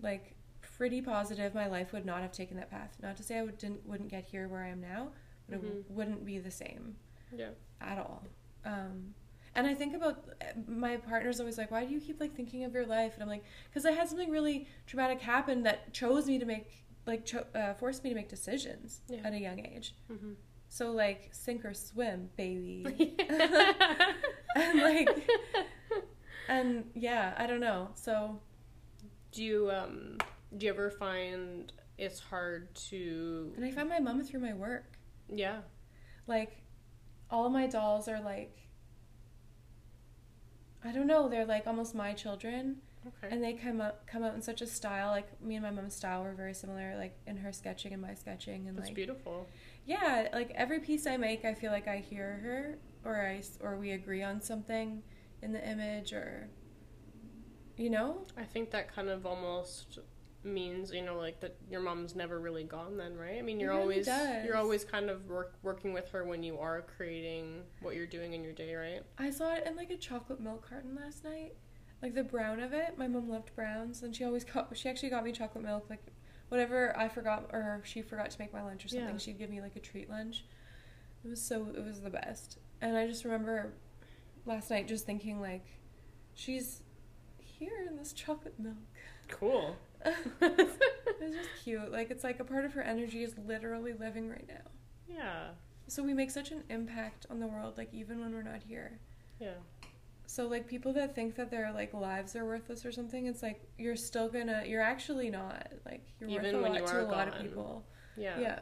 Speaker 3: Like pretty positive my life would not have taken that path. Not to say I would, didn't wouldn't get here where I am now, but it
Speaker 2: Mhm.
Speaker 3: wouldn't be the same
Speaker 2: yeah
Speaker 3: at all. Um and I think about my partner's always like, why do you keep like thinking of your life? And I'm like, because I had something really traumatic happen that chose me to make like cho- uh, forced me to make decisions
Speaker 2: Yeah.
Speaker 3: at a young age.
Speaker 2: mm-hmm.
Speaker 3: So like sink or swim, baby. and like and yeah, I don't know. So
Speaker 2: do you um do you ever find it's hard to
Speaker 3: and I found my mom through my work.
Speaker 2: yeah
Speaker 3: Like all my dolls are like I don't know, they're like almost my children
Speaker 2: okay.
Speaker 3: And they come up come out in such a style like me and my mom's style were very similar like in her sketching and my sketching and
Speaker 2: that's
Speaker 3: like
Speaker 2: beautiful.
Speaker 3: Yeah like every piece i make i feel like i hear her or I or we agree on something in the image or you know?
Speaker 2: I think that kind of almost means you know like that your mom's never really gone then right? I mean you're
Speaker 3: really
Speaker 2: always
Speaker 3: does.
Speaker 2: you're always kind of work, working with her when you are creating what you're doing in your day right?
Speaker 3: I saw it in like a chocolate milk carton last night like the brown of it my mom loved browns and she always got she actually got me chocolate milk like whatever i forgot or she forgot to make my lunch or something
Speaker 2: Yeah.
Speaker 3: she'd give me like a treat lunch it was so it was the best and i just remember last night just thinking like she's here in this chocolate milk
Speaker 2: cool
Speaker 3: It's just cute. Like it's like a part of her energy is literally living right now.
Speaker 2: yeah
Speaker 3: So we make such an impact on the world, like even when we're not here.
Speaker 2: yeah
Speaker 3: So like people that think that their like lives are worthless or something, it's like you're still gonna you're actually not. Like you're
Speaker 2: Even
Speaker 3: worth a lot to a lot of people.
Speaker 2: yeah
Speaker 3: Yeah.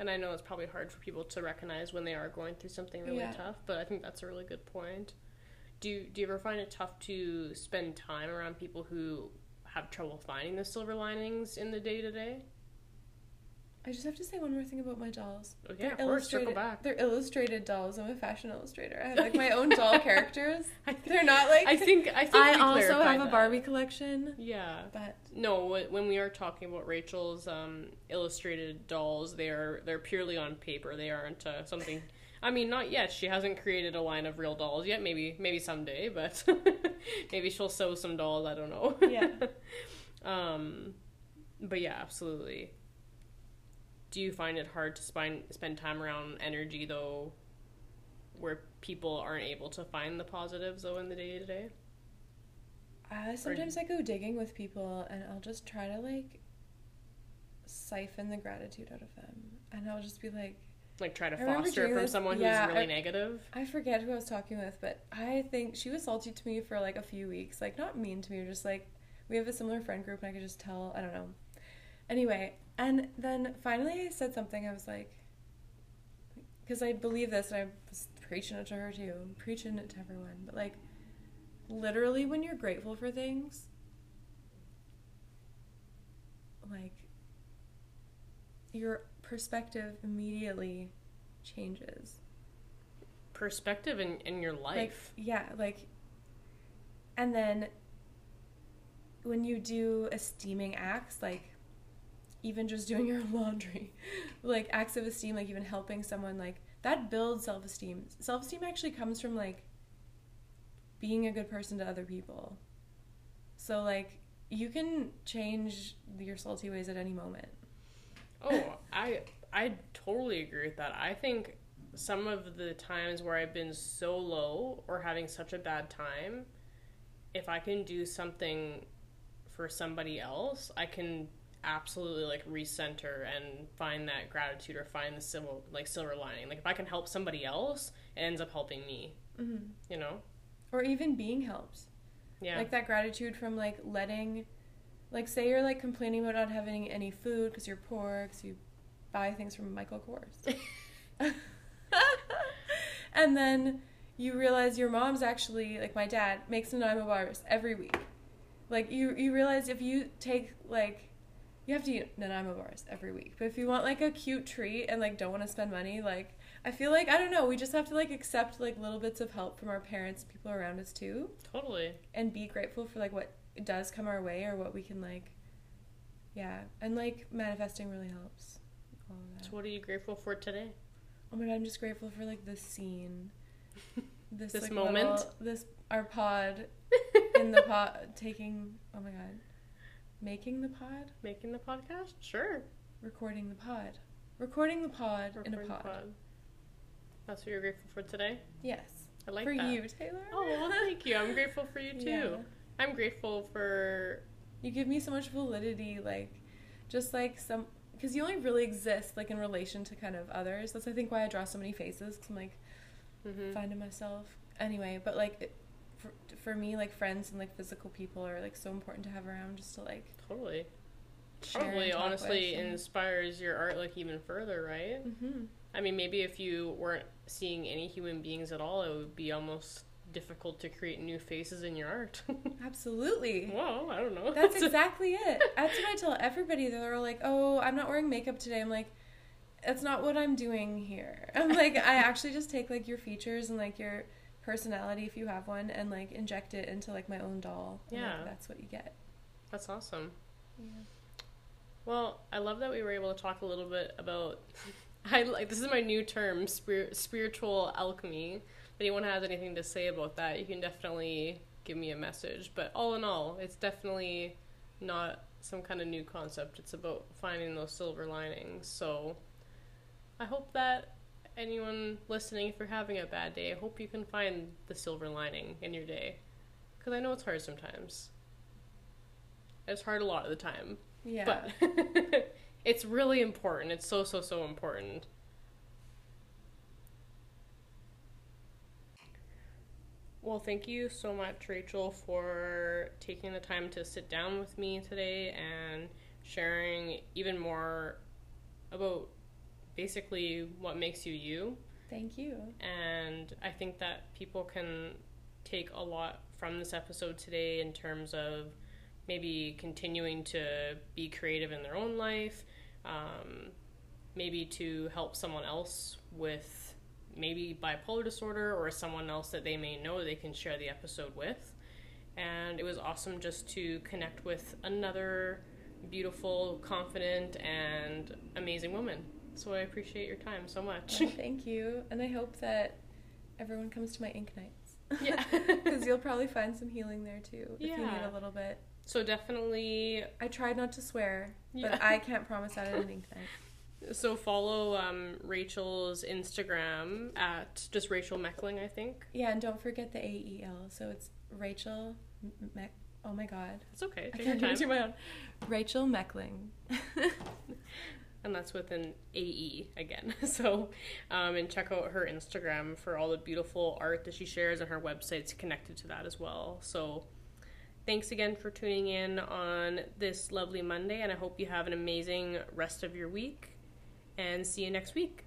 Speaker 2: and i know it's probably hard for people to recognize when they are going through something really
Speaker 3: Yeah.
Speaker 2: tough but i think that's a really good point do you, do you ever find it tough to spend time around people who have trouble finding the silver linings in the day to day
Speaker 3: I just have to say one more thing about my dolls.
Speaker 2: Oh, yeah,
Speaker 3: They're
Speaker 2: of course, circle
Speaker 3: illustrated-
Speaker 2: back.
Speaker 3: They're illustrated dolls. I'm a fashion illustrator. I have like my own doll characters.
Speaker 2: Think,
Speaker 3: They're not like
Speaker 2: I think I think
Speaker 3: I also have a. Barbie collection,
Speaker 2: Yeah.
Speaker 3: but
Speaker 2: No, when we are talking about Rachael's um, illustrated dolls, they are they're purely on paper. They aren't uh, something. I mean, not yet. She hasn't created a line of real dolls yet. Maybe maybe someday, but maybe she'll sew some dolls. I don't know.
Speaker 3: Yeah.
Speaker 2: um, but yeah, absolutely. Do you find it hard to spend spend time around energy though, where people aren't able to find the positives though in the day to day?
Speaker 3: Uh, sometimes I go digging with people and I'll just try to like siphon the gratitude out of them. And I'll just be like,
Speaker 2: Like try to foster it from
Speaker 3: this-
Speaker 2: someone
Speaker 3: yeah,
Speaker 2: who's really
Speaker 3: I-
Speaker 2: negative.
Speaker 3: I forget who I was talking with, but I think she was salty to me for like a few weeks. Like, not mean to me, just like we have a similar friend group and I could just tell. I don't know. Anyway, and then finally I said something. I was like, because I believe this and I was preaching it to her too, preaching it to everyone. But like, literally, when you're grateful for things, like, your perspective immediately changes.
Speaker 2: perspective in, in your life.
Speaker 3: Like, yeah, like, and then when you do esteeming acts, like, even just doing your laundry, like acts of esteem, like even helping someone, like that builds self esteem. Self esteem actually comes from like being a good person to other people. So, like, you can change your salty ways at any moment.
Speaker 2: oh, I I totally agree with that. I think some of the times where I've been so low or having such a bad time, if I can do something for somebody else, I can absolutely like recenter and find that gratitude or find the silver like silver lining. Like if I can help somebody else, it ends up helping me.
Speaker 3: Mm-hmm.
Speaker 2: You know?
Speaker 3: Or even being helped.
Speaker 2: Yeah.
Speaker 3: like that gratitude from like letting like say you're like complaining about not having any food because you're poor because you buy things from michael kors and then you realize your mom's actually like my dad makes nanaimo bars every week Like you you realize if you take like you have to eat Nanaimo bars every week. But if you want like a cute treat and like don't want to spend money, like I feel like I don't know, we just have to like accept like little bits of help from our parents, people around us too,
Speaker 2: Totally.
Speaker 3: and be grateful for like what does come our way or what we can like yeah, and like manifesting really helps. All of that.
Speaker 2: So, what are you grateful for today?
Speaker 3: Oh my god, I'm just grateful for like this scene. This,
Speaker 2: This
Speaker 3: like,
Speaker 2: moment?
Speaker 3: little- this our pod in the pod taking oh my god. Making the pod?
Speaker 2: Making the podcast? Sure.
Speaker 3: Recording the pod. Recording the pod in a pod.
Speaker 2: pod. That's what you're grateful for today?
Speaker 3: Yes.
Speaker 2: I like
Speaker 3: for
Speaker 2: that.
Speaker 3: you, Taylor.
Speaker 2: Oh, well, thank you. I'm grateful for you too.
Speaker 3: Yeah.
Speaker 2: I'm grateful for.
Speaker 3: You give me so much validity, like just like some because you only really exist like in relation to kind of others. That's I think why I draw so many faces. Cause I'm like
Speaker 2: Mhm.
Speaker 3: finding myself anyway. But like it, for, for me, like friends and like physical people are like so important to have around just to like
Speaker 2: Totally. Probably, honestly, inspires your art like even further, right?
Speaker 3: Mhm.
Speaker 2: I mean, maybe if you weren't seeing any human beings at all, it would be almost difficult to create new faces in your art.
Speaker 3: Absolutely.
Speaker 2: well I don't know.
Speaker 3: That's exactly it. That's what I tell everybody. They're like, "Oh, I'm not wearing makeup today." I'm like, "That's not what I'm doing here." I'm like, I actually just take like your features and like your personality if you have one and like inject it into like my own doll. And, like,
Speaker 2: Yeah.
Speaker 3: that's what you get.
Speaker 2: That's awesome.
Speaker 3: Yeah.
Speaker 2: Well, I love that we were able to talk a little bit about. I like this is my new term, spir- spiritual alchemy. If anyone has anything to say about that, you can definitely give me a message. But all in all, it's definitely not some kind of new concept. It's about finding those silver linings. So, I hope that anyone listening, if you're having a bad day, I hope you can find the silver lining in your day, because I know it's hard sometimes. It's hard a lot of the time.
Speaker 3: Yeah.
Speaker 2: But it's really important. It's so, so, so important. Well, thank you so much, Rachael, for taking the time to sit down with me today and sharing even more about basically what makes you you.
Speaker 3: Thank you.
Speaker 2: And I think that people can take a lot from this episode today in terms of maybe continuing to be creative in their own life, um, maybe to help someone else with maybe bipolar disorder or someone else that they may know they can share the episode with. And it was awesome just to connect with another beautiful, confident, and amazing woman. So I appreciate your time so much.
Speaker 3: Oh, thank you. And I hope that everyone comes to my ink nights.
Speaker 2: Yeah.
Speaker 3: Because you'll probably find some healing there too if you need a little bit.
Speaker 2: So definitely,
Speaker 3: I tried not to swear,
Speaker 2: Yeah.
Speaker 3: but I can't promise that at an ink night.
Speaker 2: so follow um, Rachael's Instagram at just Rachael Meckling, I think.
Speaker 3: Yeah, and don't forget the AEL. So it's Rachael Meck. Oh my god.
Speaker 2: It's okay.
Speaker 3: I
Speaker 2: Take your
Speaker 3: can't even do my own. Rachael Meckling.
Speaker 2: and that's with an AE again. So, um, and check out her Instagram for all the beautiful art that she shares, and her website's connected to that as well. So, thanks again for tuning in on this lovely Monday, and I hope you have an amazing rest of your week, and see you next week.